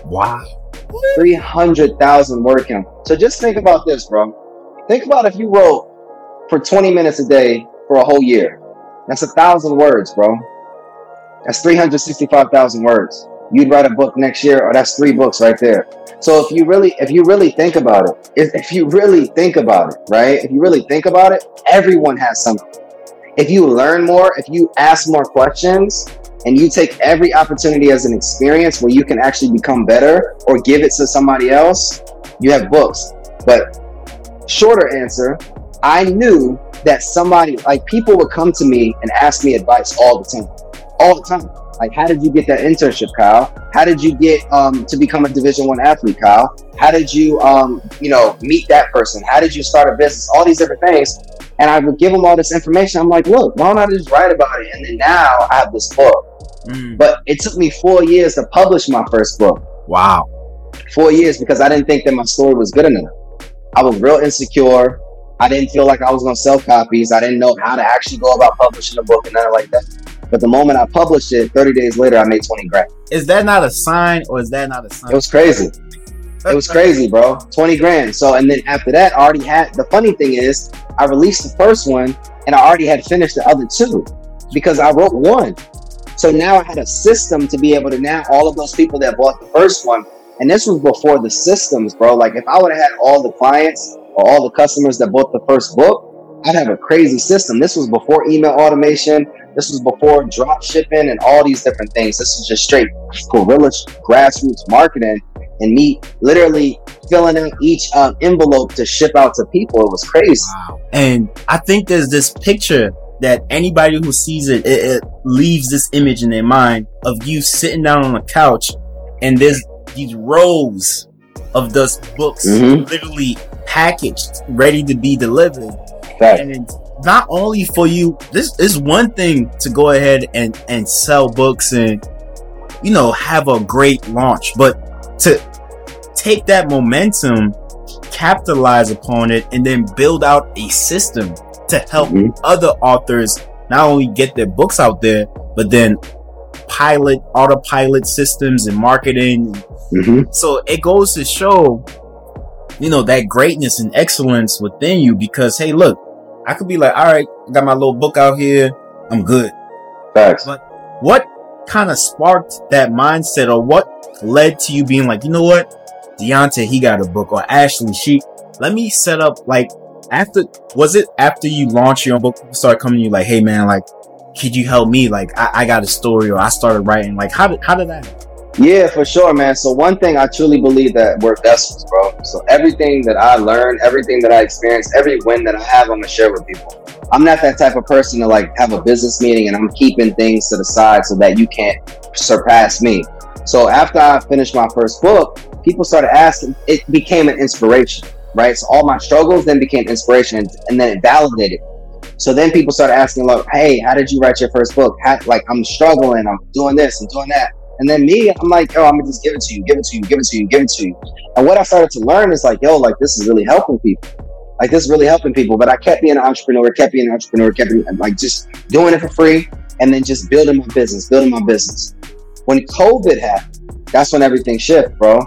Wow. 300,000 word count. So just think about this, bro. Think about if you wrote for 20 minutes a day for a whole year. That's a thousand words, bro. That's 365,000 words. You'd write a book next year, or that's three books right there. So if you really, if you really think about it, if, if you really think about it, right? If you really think about it, everyone has something. If you learn more, if you ask more questions, and you take every opportunity as an experience where you can actually become better or give it to somebody else, you have books. But shorter answer, I knew that somebody, like people would come to me and ask me advice all the time, all the time. Like, how did you get that internship, Kyle? How did you get um, to become a Division One athlete, Kyle? How did you, um, you know, meet that person? How did you start a business? All these different things. And I would give them all this information. I'm like, look, why don't I just write about it? And then now I have this book. Mm. But it took me four years to publish my first book. Wow. Four years because I didn't think that my story was good enough. I was real insecure. I didn't feel like I was going to sell copies. I didn't know how to actually go about publishing a book and nothing like that. But the moment I published it, 30 days later, I made 20 grand. Is that not a sign or is that not a sign? It was crazy. It was crazy, bro. 20 grand. So, and then after that, I already had the funny thing is, I released the first one and I already had finished the other two because I wrote one. So now I had a system to be able to now all of those people that bought the first one, and this was before the systems, bro. Like if I would have had all the clients or all the customers that bought the first book, I'd have a crazy system. This was before email automation. This was before drop shipping and all these different things. This was just straight guerrilla grassroots marketing and me literally filling out each uh, envelope to ship out to people. It was crazy. Wow. And I think there's this picture that anybody who sees it, it, it leaves this image in their mind of you sitting down on a couch and there's these rows of those books mm-hmm. literally packaged, ready to be delivered. Right. And not only for you, this is one thing to go ahead and, and sell books and, you know, have a great launch, but to take that momentum, capitalize upon it, and then build out a system to help mm-hmm. other authors not only get their books out there, but then pilot autopilot systems and marketing. Mm-hmm. So it goes to show, you know, that greatness and excellence within you because, hey, look, I could be like, all right, I got my little book out here. I'm good. Facts. But what kind of sparked that mindset or what led to you being like, you know what? Deontay, he got a book or Ashley, she, let me set up like after was it after you launched your own book start coming to you like hey man like could you help me? Like I, I got a story or i started writing. Like how did how did that yeah for sure man. So one thing i truly believe that we're vessels bro. So everything that i learned everything that i experienced every win that i have i'm gonna share with people. I'm not that type of person to like have a business meeting and i'm keeping things to the side so that you can't surpass me. So after i finished my first book people started asking it became an inspiration right? So all my struggles then became inspiration and then it validated. So then people started asking, like, hey, how did you write your first book? How, like, I'm struggling, I'm doing this, I'm doing that. And then me, I'm like, yo, I'm gonna just give it to you, give it to you, give it to you, give it to you. And what I started to learn is like, yo, like, this is really helping people. Like, this is really helping people. But I kept being an entrepreneur, kept being an entrepreneur, kept being, like just doing it for free and then just building my business, building my business. When COVID happened, that's when everything shifted, bro.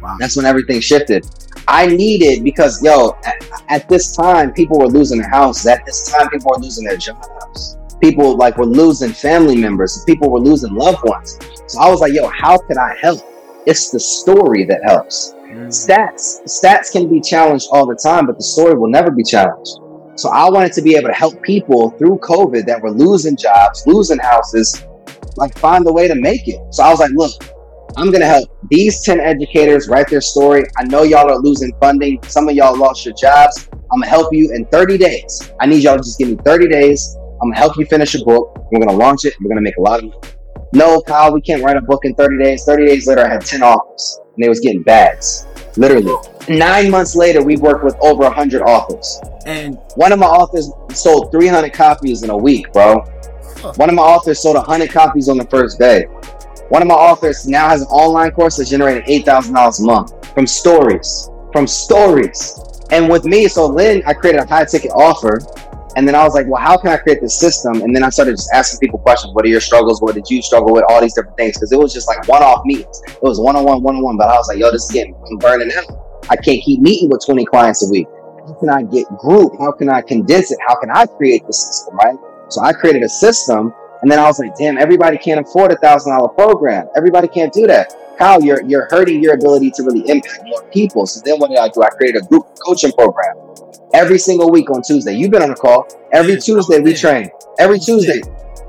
Wow. That's when everything shifted. I needed because yo, at, at, this time people were losing their houses. At this time people were losing their jobs. People like were losing family members. People were losing loved ones. So I was like, yo, how can I help? It's the story that helps. Mm. Stats, stats can be challenged all the time, but the story will never be challenged. So I wanted to be able to help people through COVID that were losing jobs, losing houses, like find a way to make it. So I was like, look, I'm going to help these 10 educators write their story. I know y'all are losing funding. Some of y'all lost your jobs. I'm going to help you in 30 days. I need y'all to just give me 30 days. I'm going to help you finish a book. We're going to launch it. We're going to make a lot of money. No, Kyle, we can't write a book in 30 days. 30 days later, I had 10 offers and they was getting bags. Literally. Nine months later, we worked with over 100 authors. And one of my authors sold 300 copies in a week, bro. One of my authors sold 100 copies on the first day. One of my authors now has an online course that's generating $8,000 a month from stories, from stories. And with me, so Lynn, I created a high ticket offer. And then I was like, well, how can I create this system? And then I started just asking people questions. What are your struggles? What did you struggle with? All these different things. Cause it was just like one off meetings. It was one on one, one on one. But I was like, yo, this is getting, I'm burning out. I can't keep meeting with 20 clients a week. How can I get group? How can I condense it? How can I create the system? Right. So I created a system and then I was like, damn, everybody can't afford a thousand dollar program. Everybody can't do that. Kyle, you're you're hurting your ability to really impact more people. So then what did I do? I created a group coaching program every single week on Tuesday. You've been on a call. Every Tuesday we train. Every Tuesday.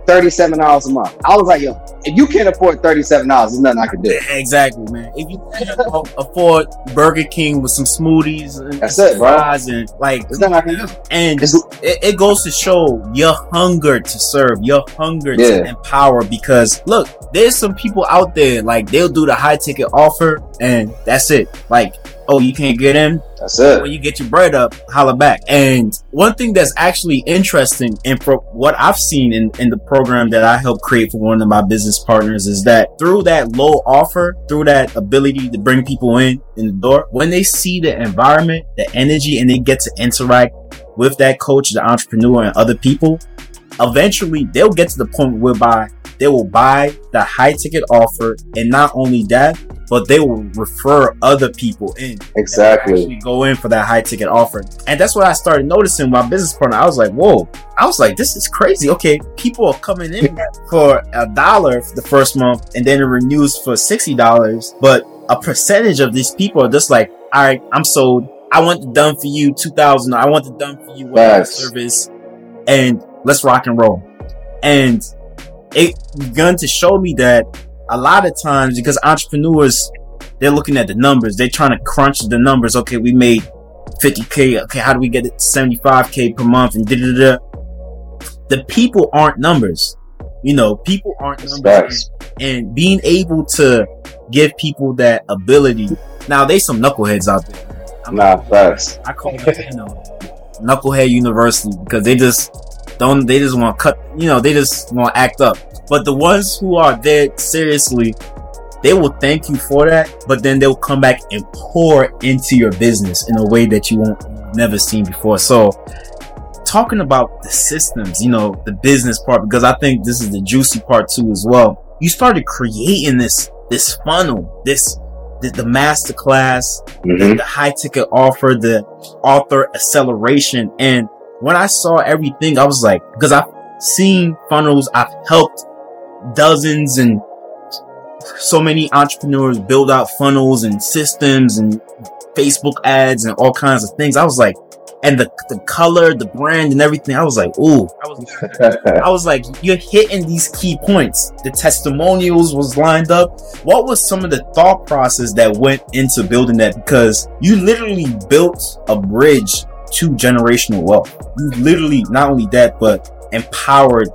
$37 a month. I was like, yo, if you can't afford $37, there's nothing I can do. Exactly, man. If you can't afford Burger King with some smoothies and That's it, bro. and like, there's nothing I can do. And it, it, goes to show your hunger to serve, your hunger yeah. to empower because look, there's some people out there, like they'll do the high ticket offer and that's it. Like, oh, you can't get in? That's it. When you get your bread up, holla back. And one thing that's actually interesting and for what I've seen in, in the program that I helped create for one of my business partners is that through that low offer, through that ability to bring people in in the door, when they see the environment, the energy, and they get to interact with that coach, the entrepreneur and other people, eventually they'll get to the point whereby they will buy the high ticket offer, and not only that, but they will refer other people in. Exactly. Go in for that high ticket offer. And that's what I started noticing my business partner. I was like, whoa. I was like, this is crazy. Okay, people are coming in for a dollar the first month and then it renews for $60. But a percentage of these people are just like, all right, I'm sold. I want the done for you, 2000. I want the done for you, service. And let's rock and roll. And it begun to show me that a lot of times because entrepreneurs they're looking at the numbers. They're trying to crunch the numbers. Okay we made 50k okay how do we get it 75k per month? And da da da the people aren't numbers. You know people aren't numbers. And, being able to give people that ability now they some knuckleheads out there. I'm, nah facts. I call them you know knucklehead university because they just don't they just want to cut you know they just want to act up but the ones who are there seriously, they will thank you for that, but then they'll come back and pour into your business in a way that you won't never seen before. So talking about the systems, you know, the business part, because I think this is the juicy part too as well. You started creating this, this funnel, this, the, the master class, mm-hmm. the, the high ticket offer, the author acceleration. And when I saw everything, I was like, because I've seen funnels, I've helped dozens and so many entrepreneurs build out funnels and systems and Facebook ads and all kinds of things. I was like, and the the color, the brand, and everything. I was like, ooh, I was, I was like, you're hitting these key points. The testimonials was lined up. What was some of the thought process that went into building that? Because you literally built a bridge to generational wealth. You literally not only that, but empowered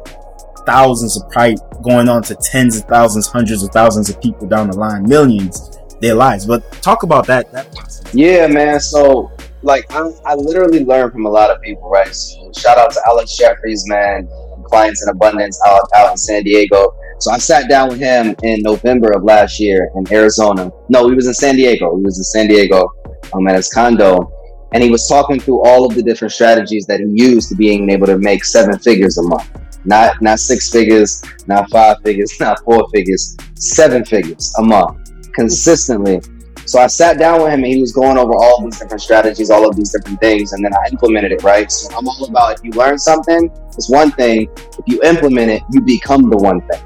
thousands of probably going on to tens of thousands, hundreds of thousands of people down the line, millions their lives. But talk about that that. Yeah, man. So like I, I literally learned from a lot of people, right? So shout out to Alex Jeffries, man, clients in abundance out out in San Diego. So I sat down with him in November of last year in Arizona. No, he was in San Diego. He was in San Diego um, at his condo. And he was talking through all of the different strategies that he used to being able to make seven figures a month. Not not six figures, not five figures, not four figures, seven figures a month consistently. So I sat down with him and he was going over all these different strategies, all of these different things, and then I implemented it, right? So I'm all about if you learn something, it's one thing. If you implement it, you become the one thing.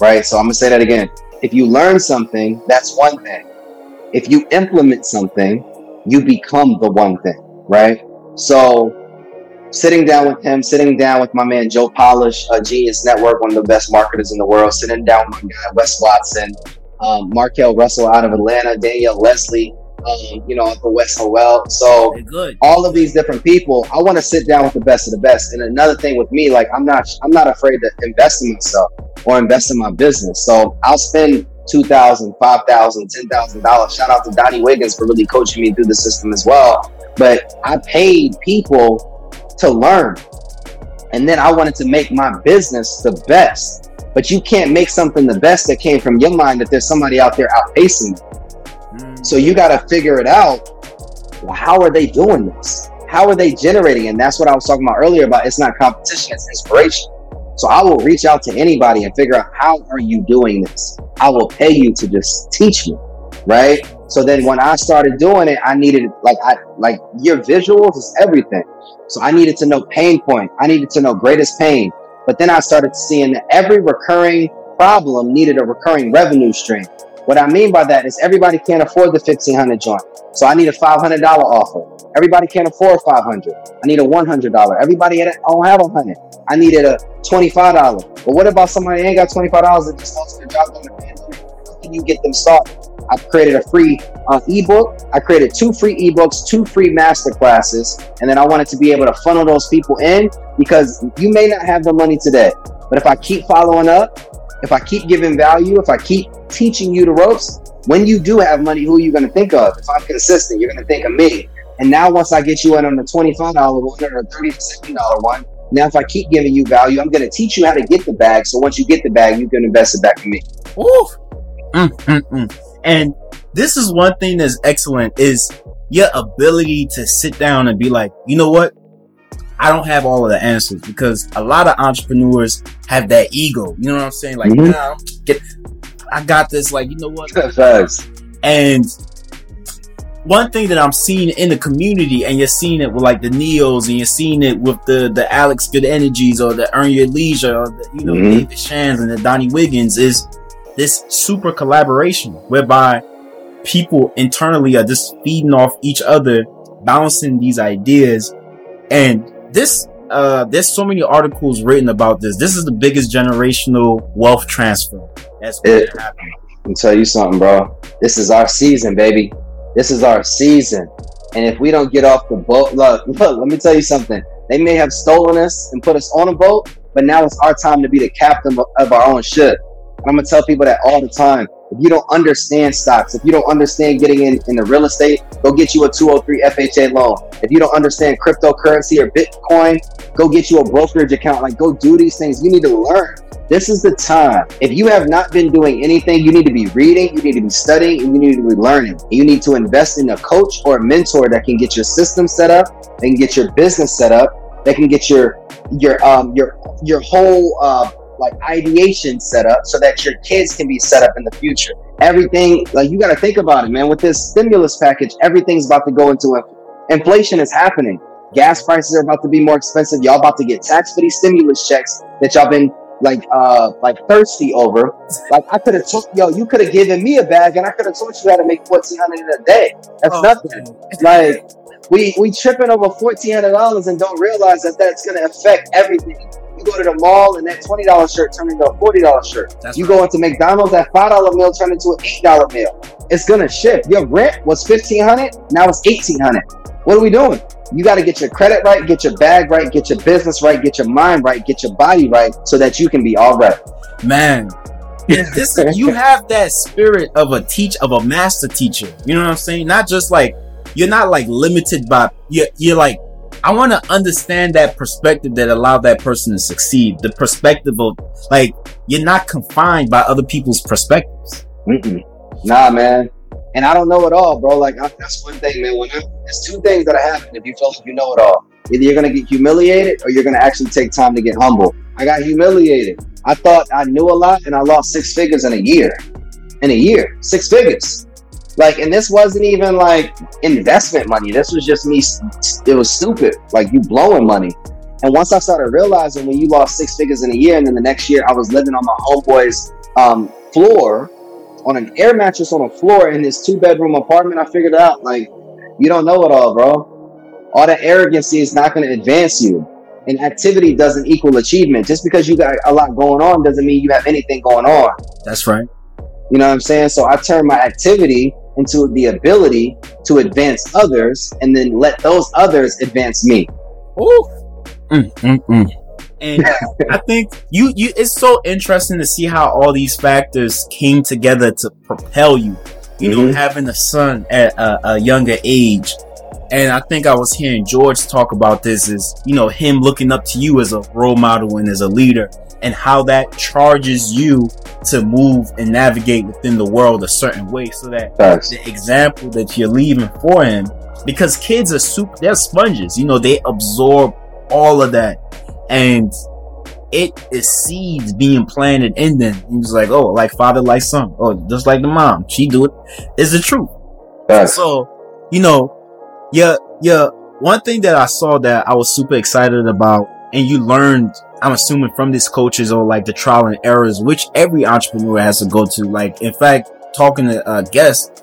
Right? So I'm gonna say that again. If you learn something, that's one thing. If you implement something, you become the one thing, right? So sitting down with him, sitting down with my man Joe Polish, a Genius Network, one of the best marketers in the world, sitting down with my guy Wes Watson, um, Marquel Russell out of Atlanta, Danielle Leslie, um, you know, at the West Howell. So all of these different people, I want to sit down with the best of the best. And another thing with me, like I'm not, I'm not afraid to invest in myself or invest in my business. So I'll spend two thousand, five thousand, ten thousand dollars. Shout out to Donnie Wiggins for really coaching me through the system as well. But I paid people to learn. And then I wanted to make my business the best. But you can't make something the best that came from your mind that there's somebody out there outpacing you. Mm. So you got to figure it out. Well, how are they doing this? How are they generating? And that's what I was talking about earlier about it's not competition, it's inspiration. So I will reach out to anybody and figure out how are you doing this? I will pay you to just teach me, right? So then when I started doing it, I needed like I like your visuals is everything. So I needed to know pain point. I needed to know greatest pain. But then I started seeing that every recurring problem needed a recurring revenue stream. What I mean by that is everybody can't afford the 1500 joint. So I need a $500 offer. Everybody can't afford 500. I need a $100. Everybody I don't have a 100. I needed a $25. But what about somebody ain't got $25 that just wants to drop on the pandemic? How can you get them started? I've created a free uh, ebook. I created two free ebooks, two free master classes, and then I wanted to be able to funnel those people in because you may not have the money today, but if I keep following up, if I keep giving value, if I keep teaching you the ropes, when you do have money, who are you going to think of? If I'm consistent, you're going to think of me. And now, once I get you in on the $25 one or a $37 one, now if I keep giving you value, I'm going to teach you how to get the bag. So once you get the bag, you can invest it back in me. Ooh. Mm, mm, mm. And this is one thing that's excellent is your ability to sit down and be like, you know what? I don't have all of the answers because a lot of entrepreneurs have that ego. You know what I'm saying? Like, mm-hmm. nah, get, I got this. Like, you know what? And one thing that I'm seeing in the community, and you're seeing it with like the Neos, and you're seeing it with the the Alex Good Energies or the Earn Your Leisure, or the, you know mm-hmm. David Shands and the Donnie Wiggins, is this super collaboration whereby people internally are just feeding off each other, bouncing these ideas, and this. Uh, there's so many articles written about this. This is the biggest generational wealth transfer that's going to happen. I'll tell you something, bro. This is our season, baby. This is our season. And if we don't get off the boat, look, look, let me tell you something. They may have stolen us and put us on a boat, but now it's our time to be the captain of our own ship. And I'm gonna tell people that all the time. If you don't understand stocks, if you don't understand getting in, in the real estate, go get you a 203 FHA loan. If you don't understand cryptocurrency or Bitcoin, go get you a brokerage account. Like, go do these things. You need to learn. This is the time. If you have not been doing anything, you need to be reading, you need to be studying, you need to be learning. You need to invest in a coach or a mentor that can get your system set up, that can get your business set up, that can get your your um your your whole uh like ideation set up so that your kids can be set up in the future. Everything like you got to think about it, man. With this stimulus package, everything's about to go into inflation is happening. Gas prices are about to be more expensive. Y'all about to get taxed for these stimulus checks that y'all been like uh like thirsty over. Like I could have took yo, you could have given me a bag and I could have told you how to make fourteen hundred in a day. That's oh, nothing. Like we we tripping over fourteen hundred dollars and don't realize that that's gonna affect everything. You go to the mall and that twenty dollar shirt turn into a forty dollar shirt. That's you right. go into McDonald's, that five dollar meal turn into an eight dollar meal. It's gonna shift. Your rent was fifteen hundred, now it's eighteen hundred. What are we doing? You got to get your credit right, get your bag right, get your business right, get your mind right, get your body right, so that you can be all right. Man, this you have that spirit of a teach of a master teacher. You know what I'm saying? Not just like you're not like limited by you're, you're like I want to understand that perspective that allowed that person to succeed. The perspective of like you're not confined by other people's perspectives. Mm-mm. Nah, man and I don't know it all, bro. Like I, that's one thing, man. When I, there's two things that happen if you feel like you know it all. Either you're gonna get humiliated or you're gonna actually take time to get humble. I got humiliated. I thought I knew a lot, and I lost six figures in a year. In a year, six figures. Like, and this wasn't even like investment money. This was just me. It was stupid. Like you blowing money. And once I started realizing when you lost six figures in a year, and then the next year I was living on my homeboy's um, floor on an air mattress on a floor in this two bedroom apartment. I figured out like you don't know it all, bro. All that arrogancy is not going to advance you. And activity doesn't equal achievement. Just because you got a lot going on doesn't mean you have anything going on. That's right. You know what I'm saying? So I turned my activity into the ability to advance others and then let those others advance me. Ooh. Mm, mm, mm. And I think you, you, it's so interesting to see how all these factors came together to propel you. You mm-hmm. know, having a son at a, a younger age. And I think I was hearing George talk about this is, you know, him looking up to you as a role model and as a leader and how that charges you to move and navigate within the world a certain way so that the example that you're leaving for him because kids are super they're sponges you know they absorb all of that and it is seeds being planted in them. He was like, oh, like father, like son, oh, just like the mom, she do it. Is the truth. Yes. So, you know, yeah, yeah. One thing that I saw that I was super excited about, and you learned, I'm assuming from these coaches or like the trial and errors, which every entrepreneur has to go to. Like, in fact, talking to uh, a guest,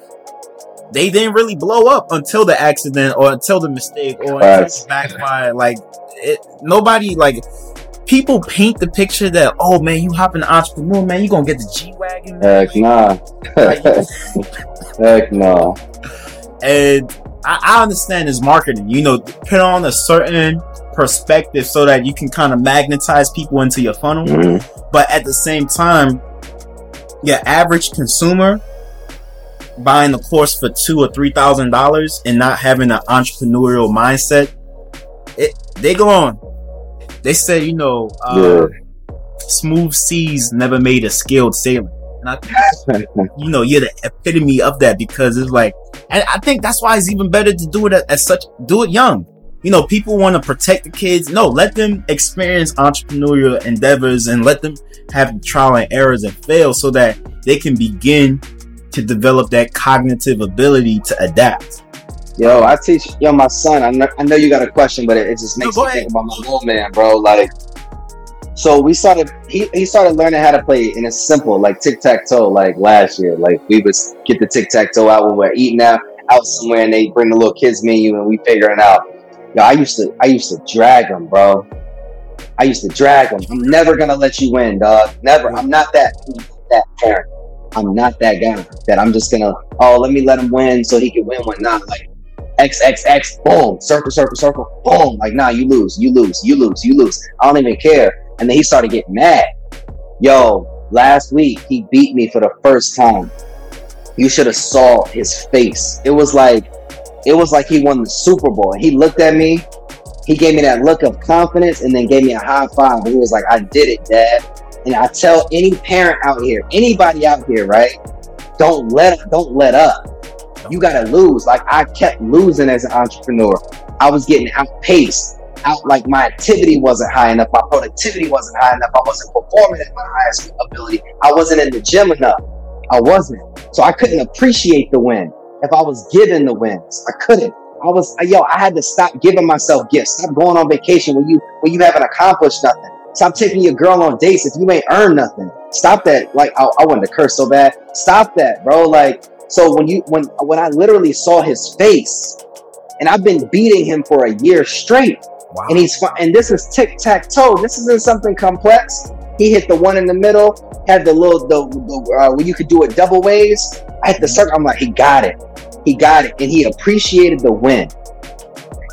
they didn't really blow up until the accident or until the mistake or until backfire. Like it, nobody like people paint the picture that oh man, you hop in the entrepreneur man, you gonna get the G wagon. Heck nah. Heck no. And I, I understand this marketing. You know, put on a certain perspective so that you can kind of magnetize people into your funnel. Mm-hmm. But at the same time, your average consumer buying the course for two or three thousand dollars and not having an entrepreneurial mindset, it they go on. They say, you know, uh, yeah. smooth seas never made a skilled sailor. And I think, you know, you're the epitome of that because it's like, and I think that's why it's even better to do it at, at such, do it young. You know, people want to protect the kids. No, let them experience entrepreneurial endeavors and let them have trial and errors and fail so that they can begin to develop that cognitive ability to adapt. Yo, I teach yo my son. I know, I know you got a question, but it, it just makes no, me think about my little man, bro. Like, so we started. He, he started learning how to play, and it's simple, like tic tac toe. Like last year, like we would get the tic tac toe out when we're eating out out somewhere, and they bring the little kids menu, and we figure it out. Yo, I used to I used to drag him, bro. I used to drag him. I'm never gonna let you win, dog. Never. I'm not that that parent. I'm not that guy that I'm just gonna oh let me let him win so he can win one. Not like X, X, X, boom, circle, circle, circle, boom. Like, nah, you lose, you lose, you lose, you lose. I don't even care. And then he started getting mad. Yo, last week he beat me for the first time. You should have saw his face. It was like, it was like he won the Super Bowl. He looked at me, he gave me that look of confidence, and then gave me a high five. He was like, "I did it, Dad." And I tell any parent out here, anybody out here, right? Don't let, don't let up you gotta lose. Like I kept losing as an entrepreneur. I was getting outpaced. Out like my activity wasn't high enough, my productivity wasn't high enough, I wasn't performing at my highest ability, I wasn't in the gym enough. I wasn't. So I couldn't appreciate the win. If I was given the wins, I couldn't. I was yo, I had to stop giving myself gifts. Stop going on vacation when you when you haven't accomplished nothing. Stop taking your girl on dates if you ain't earned nothing. Stop that. Like I, I wanted to curse so bad. Stop that, bro. Like so when you when when I literally saw his face, and I've been beating him for a year straight, wow. and he's and this is tic tac toe. This isn't something complex. He hit the one in the middle, had the little the, the uh, where you could do it double ways. I hit the circle. I'm like, he got it, he got it, and he appreciated the win.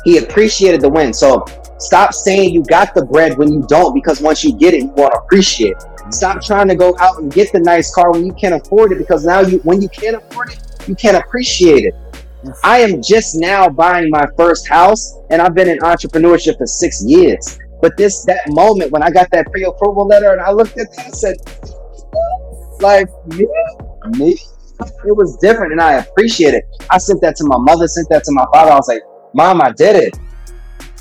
He appreciated the win. So stop saying you got the bread when you don't, because once you get it, you want to appreciate it. Stop trying to go out and get the nice car when you can't afford it because now you when you can't afford it, you can't appreciate it. I am just now buying my first house and I've been in entrepreneurship for six years. But this that moment when I got that pre-approval letter and I looked at that and said, like me, me, it was different and I appreciate it. I sent that to my mother, sent that to my father. I was like, Mom, I did it.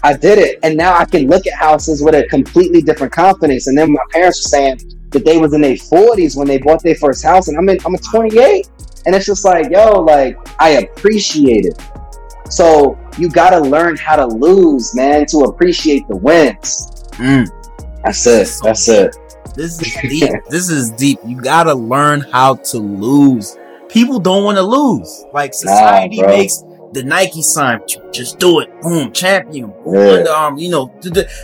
I did it. And now I can look at houses with a completely different confidence. And then my parents were saying, that they was in their 40s when they bought their first house and I'm in I'm a 28 and it's just like yo like I appreciate it so you got to learn how to lose man to appreciate the wins mm. that's it that's it this is deep this is deep you got to learn how to lose people don't want to lose like society nah, makes the Nike sign, just do it, boom, champion, boom, yeah. um, you know,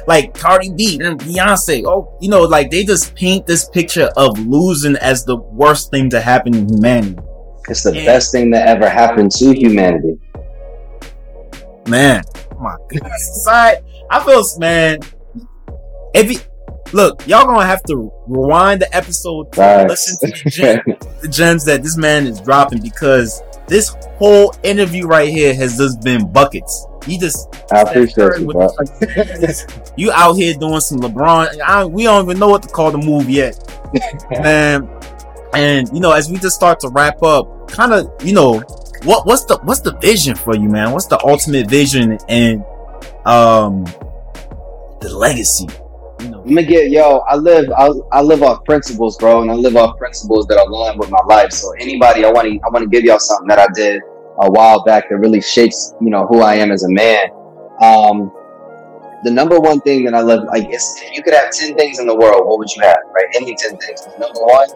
like Cardi B and Beyonce. Oh, you know, like they just paint this picture of losing as the worst thing to happen in humanity. It's the best thing that ever happened to humanity. Man, oh my goodness, I feel, man, if you, look, y'all gonna have to rewind the episode to listen to the, gem, the gems that this man is dropping because this whole interview right here has just been buckets. You just I appreciate you, bro. you out here doing some LeBron. I, we don't even know what to call the move yet, man. And you know, as we just start to wrap up, kind of, you know, what what's the what's the vision for you, man? What's the ultimate vision and um the legacy? I'm gonna get yo. I live I, I live off principles, bro, and I live off principles that align with my life. So anybody, I want to I want to give y'all something that I did a while back that really shapes you know who I am as a man. Um, the number one thing that I love, like, is if you could have ten things in the world, what would you have? Right, any ten things. Number one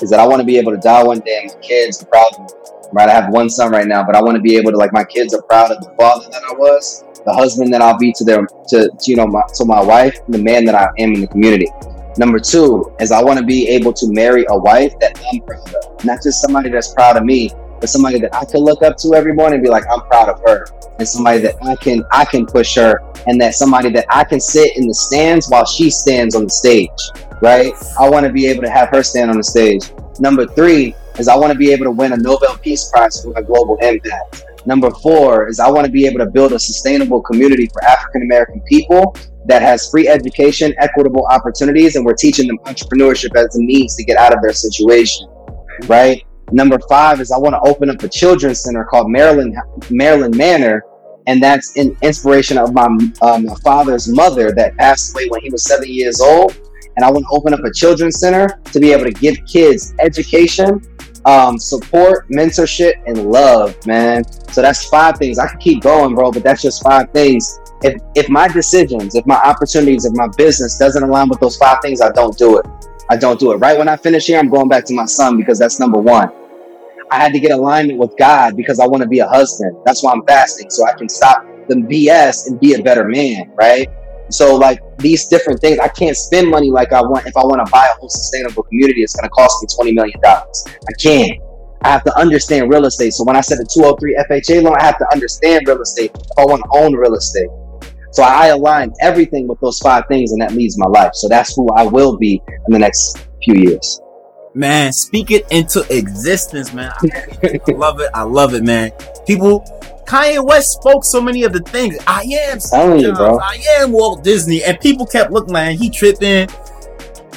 is that I want to be able to die one day, and my kids are proud of me. Right, I have one son right now, but I want to be able to like my kids are proud of the father that I was the husband that I'll be to their to, to you know my, to my wife, the man that I am in the community. Number two is I want to be able to marry a wife that I'm proud of, not just somebody that's proud of me, but somebody that I can look up to every morning and be like, I'm proud of her, and somebody that I can I can push her, and that somebody that I can sit in the stands while she stands on the stage. Right? I want to be able to have her stand on the stage. Number three is I want to be able to win a Nobel Peace Prize for my global impact. Number four is I want to be able to build a sustainable community for African American people that has free education, equitable opportunities, and we're teaching them entrepreneurship as a means to get out of their situation. Right? Number five is I want to open up a children's center called Maryland Maryland Manor and that's an inspiration of my, um, father's mother that passed away when he was seven years old. And I want to open up a children's center to be able to give kids education, um, support, mentorship, and love, man. So that's five things. I could keep going, bro, but that's just five things. If if my decisions, if my opportunities, if my business doesn't align with those five things, I don't do it. I don't do it. Right when I finish here, I'm going back to my son because that's number one. I had to get alignment with God because I want to be a husband. That's why I'm fasting, so I can stop the BS and be a better man, right? So like these different things, I can't spend money like I want. If I want to buy a whole sustainable community, it's going to cost me twenty million dollars. I can't. I have to understand real estate. So when I said the 203 FHA loan, I have to understand real estate if I want to own real estate. So I align everything with those five things, and that leads my life. So that's who I will be in the next few years man, speak it into existence, man. I love it. I love it, man. People, Kanye West spoke so many of the things. I am, you, bro. I am Walt Disney, and people kept looking, man. He tripping.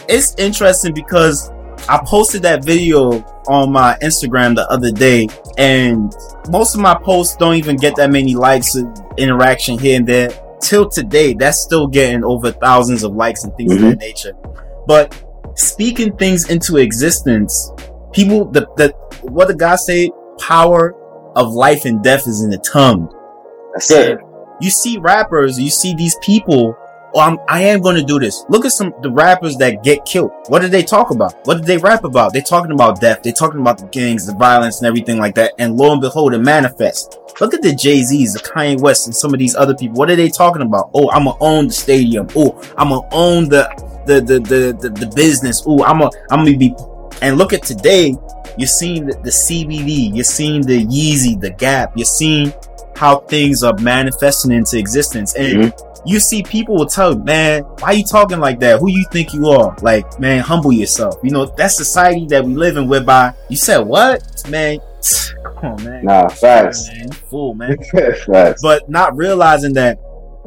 It's interesting because I posted that video on my Instagram the other day, and most of my posts don't even get that many likes, and interaction here and there. Till today, that's still getting over thousands of likes and things mm-hmm. of that nature. But speaking things into existence, people, the, the, what the God say, power of life and death is in the tongue. That's it. You see rappers, you see these people, oh, I'm, I am going to do this. Look at some, the rappers that get killed. What did they talk about? What did they rap about? They're talking about death. They're talking about the gangs, the violence and everything like that. And lo and behold, it manifests. Look at the Jay-Z's, the Kanye West and some of these other people. What are they talking about? Oh, I'm gonna own the stadium. Oh, I'm gonna own the, the the the the, the business. Ooh, I'm a I'm gonna be and look at today. You're seeing the, the CBD. You're seeing the Yeezy, the Gap. You're seeing how things are manifesting into existence, and mm-hmm. you see people will tell you, man, why you talking like that? Who you think you are? Like, man, humble yourself. You know that society that we live in, whereby you said what, man. Come on, man. Nah, facts. Man, fool, man. facts. But not realizing that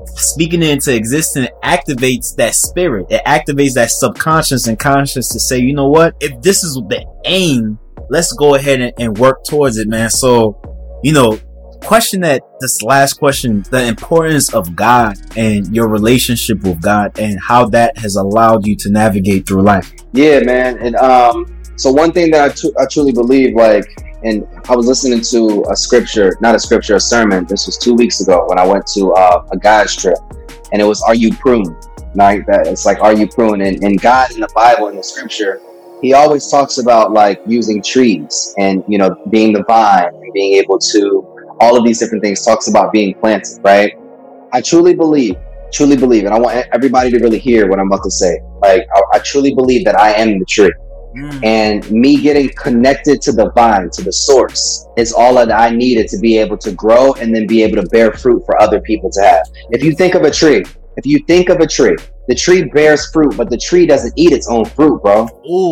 speaking it into existence activates that spirit. It activates that subconscious and conscious to say, you know what? If this is the aim, let's go ahead and, and work towards it, man. So, you know, question that this last question, the importance of God and your relationship with God and how that has allowed you to navigate through life. Yeah, man. And, um, so one thing that I, tr- I truly believe, like, and I was listening to a scripture, not a scripture, a sermon. This was two weeks ago when I went to uh, a guy's trip, and it was "Are you pruned?" Like that, it's like "Are you pruned?" And, and God in the Bible in the scripture, He always talks about like using trees and you know being the vine and being able to all of these different things. Talks about being planted, right? I truly believe, truly believe, and I want everybody to really hear what I'm about to say. Like I, I truly believe that I am the tree. Mm. And me getting connected to the vine, to the source, is all that I needed to be able to grow and then be able to bear fruit for other people to have. If you think of a tree, if you think of a tree, the tree bears fruit, but the tree doesn't eat its own fruit, bro.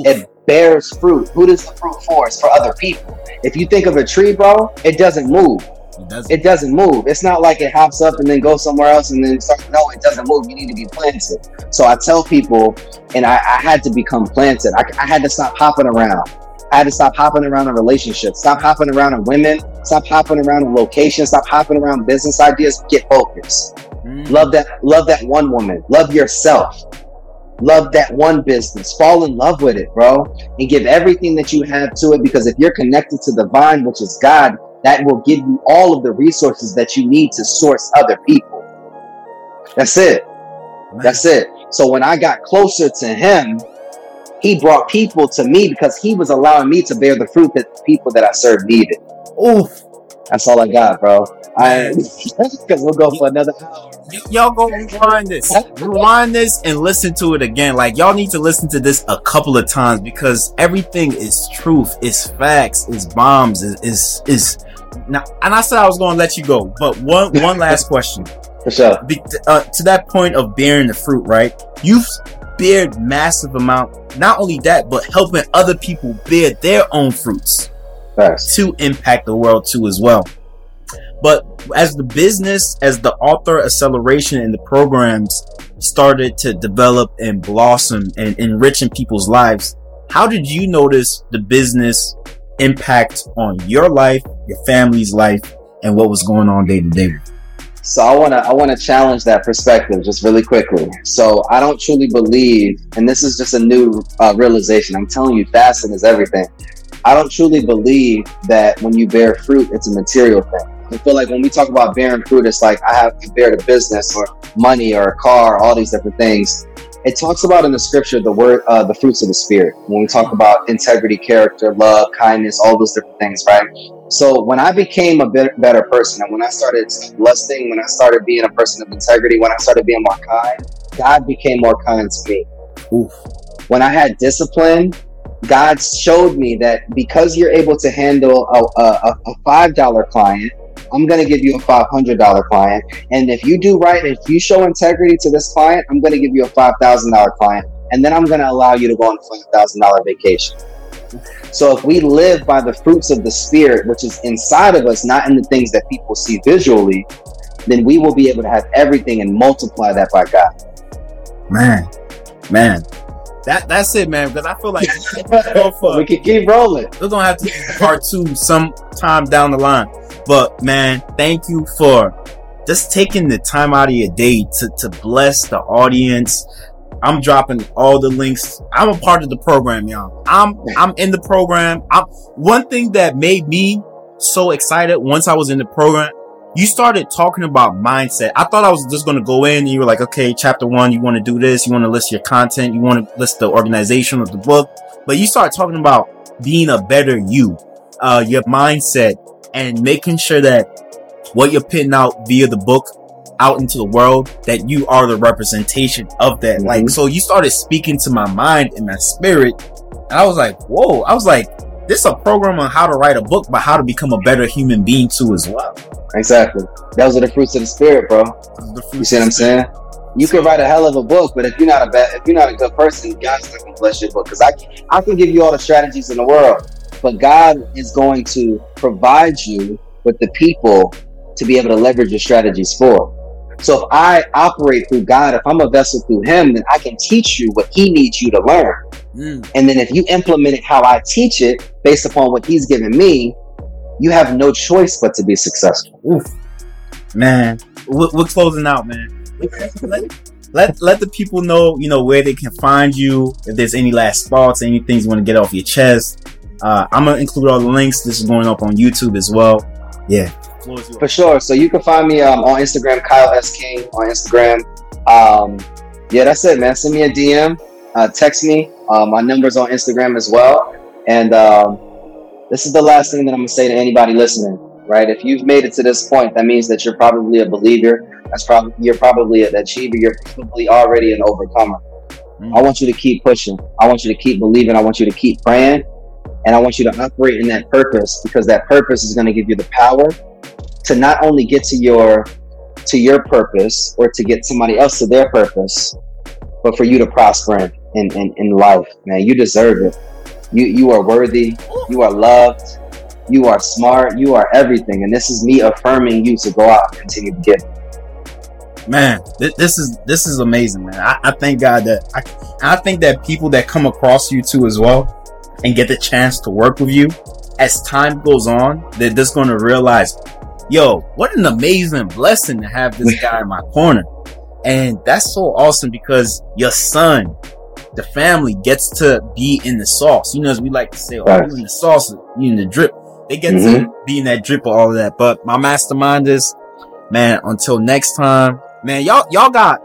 It bears fruit. Who does the fruit for? It's for other people. If you think of a tree, bro, it doesn't move. It doesn't. it doesn't move. It's not like it hops up and then goes somewhere else and then start. No, it doesn't move. You need to be planted. So I tell people, and I, I had to become planted. I, I had to stop hopping around. I had to stop hopping around in relationships, stop hopping around in women, stop hopping around in locations, stop hopping around business ideas. Get focused. Mm. Love that. Love that one woman. Love yourself. Love that one business. Fall in love with it, bro, and give everything that you have to it. Because if you're connected to the vine, which is God, that will give you all of the resources that you need to source other people. That's it. That's it. So when I got closer to him, he brought people to me because he was allowing me to bear the fruit that the people that I served needed. Oof. That's all I got, bro. I because we'll go for another hour. Y'all go rewind this, rewind this, and listen to it again. Like y'all need to listen to this a couple of times because everything is truth, is facts, is bombs, is is, is now, and I said I was going to let you go, but one one last question. For sure. Be, uh, to that point of bearing the fruit, right? You've bared massive amount. Not only that, but helping other people bear their own fruits to impact the world too as well. But as the business, as the author acceleration and the programs started to develop and blossom and enriching people's lives, how did you notice the business impact on your life, your family's life, and what was going on day to day? So I wanna I wanna challenge that perspective just really quickly. So I don't truly believe, and this is just a new uh, realization. I'm telling you, fasting is everything. I don't truly believe that when you bear fruit, it's a material thing. I feel like when we talk about bearing fruit, it's like I have to bear the business or money or a car, all these different things. It talks about in the scripture the word, uh, the fruits of the spirit. When we talk about integrity, character, love, kindness, all those different things, right? So when I became a bit better person, and when I started lusting, when I started being a person of integrity, when I started being more kind, God became more kind to me. Oof. When I had discipline, God showed me that because you're able to handle a, a, a five dollar client I'm going to give you a $500 client. And if you do right, if you show integrity to this client, I'm going to give you a $5,000 client. And then I'm going to allow you to go on a $5,000 vacation. So if we live by the fruits of the spirit, which is inside of us, not in the things that people see visually, then we will be able to have everything and multiply that by God. Man, man, that that's it, man. Because I feel like we can keep rolling. We're gonna have to part two sometime down the line. But man, thank you for just taking the time out of your day to, to bless the audience. I'm dropping all the links. I'm a part of the program, y'all. I'm I'm in the program. I'm one thing that made me so excited once I was in the program. You started talking about mindset. I thought I was just going to go in and you were like, okay, chapter one, you want to do this. You want to list your content. You want to list the organization of the book, but you start talking about being a better you, uh, your mindset, and making sure that what you're putting out via the book out into the world that you are the representation of that. Mm-hmm. Like, so you started speaking to my mind and my spirit. And I was like, whoa, I was like, this is a program on how to write a book, but how to become a better human being too as well. Exactly. Those are the fruits of the spirit, bro. You see what I'm saying? You can write a hell of a book, but if you're not a bad, if you're not a good person, God's not gonna bless your book. Because I, I can give you all the strategies in the world, but God is going to provide you with the people to be able to leverage your strategies for. So if I operate through God, if I'm a vessel through Him, then I can teach you what He needs you to learn. Mm. And then if you implement it how I teach it based upon what He's given me, you have no choice but to be successful. Oof. Man, we're, we're closing out, man. let, let, let the people know, you know, where they can find you. If there's any last thoughts, any things you want to get off your chest, uh, I'm gonna include all the links. This is going up on YouTube as well. Yeah, for sure. So you can find me um, on Instagram, Kyle S King on Instagram. Um, yeah, that's it, man. Send me a DM, uh, text me. Uh, my number's on Instagram as well. And um, this is the last thing that I'm gonna say to anybody listening. Right? If you've made it to this point, that means that you're probably a believer. That's probably you're probably an achiever. You're probably already an overcomer. Mm. I want you to keep pushing. I want you to keep believing. I want you to keep praying. And I want you to operate in that purpose because that purpose is going to give you the power to not only get to your to your purpose or to get somebody else to their purpose, but for you to prosper in, in, in, life, man. You deserve it. You you are worthy, you are loved, you are smart, you are everything. And this is me affirming you to go out and continue to give man this is this is amazing man I, I, thank god that I, I think that people that come across you too as well and get the chance to work with you, as time goes on, they're just going to realize, yo, what an amazing blessing to have this guy in my corner. And that's so awesome because your son, the family gets to be in the sauce. You know, as we like to say, oh, right. in the sauce, you in the drip. They get mm-hmm. to be in that drip of all of that. But my mastermind is, man, until next time, man, y'all, y'all got,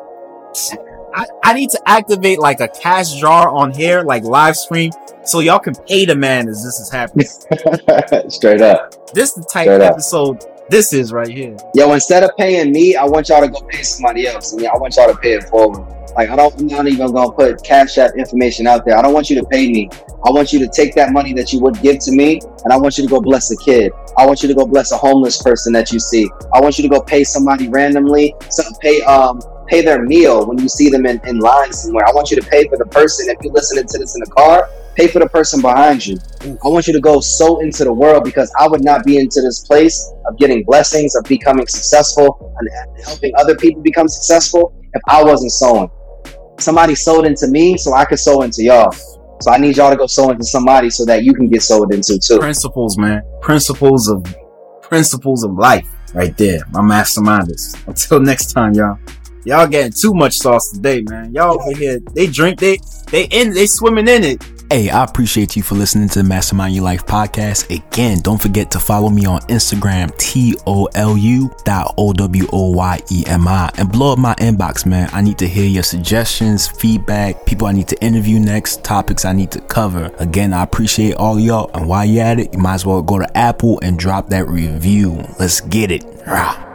I, I need to activate like a cash jar on here, like live stream so y'all can pay the man as this is happening. Straight up. This the type Straight of episode up. this is right here. Yo, instead of paying me, I want y'all to go pay somebody else. I mean, I want y'all to pay it forward. Like I don't, I'm not even gonna put cash app information out there. I don't want you to pay me. I want you to take that money that you would give to me, and I want you to go bless a kid. I want you to go bless a homeless person that you see. I want you to go pay somebody randomly. Some pay um pay their meal when you see them in, in line somewhere. I want you to pay for the person. If you're listening to this in the car, pay for the person behind you. I want you to go so into the world because I would not be into this place of getting blessings, of becoming successful, and helping other people become successful if I wasn't sowing. Somebody sowed into me so I could sow into y'all. So I need y'all to go sow into somebody so that you can get sold into too. Principles, man. Principles of principles of life right there. My masterminders. Until next time, y'all. Y'all getting too much sauce today, man. Y'all over here, they drink, they they in, they swimming in it. Hey, I appreciate you for listening to the Mastermind Your Life podcast. Again, don't forget to follow me on Instagram, T-O-L-U dot O-W-O-Y-E-M-I and blow up my inbox, man. I need to hear your suggestions, feedback, people I need to interview next, topics I need to cover. Again, I appreciate all y'all. And while you're at it, you might as well go to Apple and drop that review. Let's get it. Rah.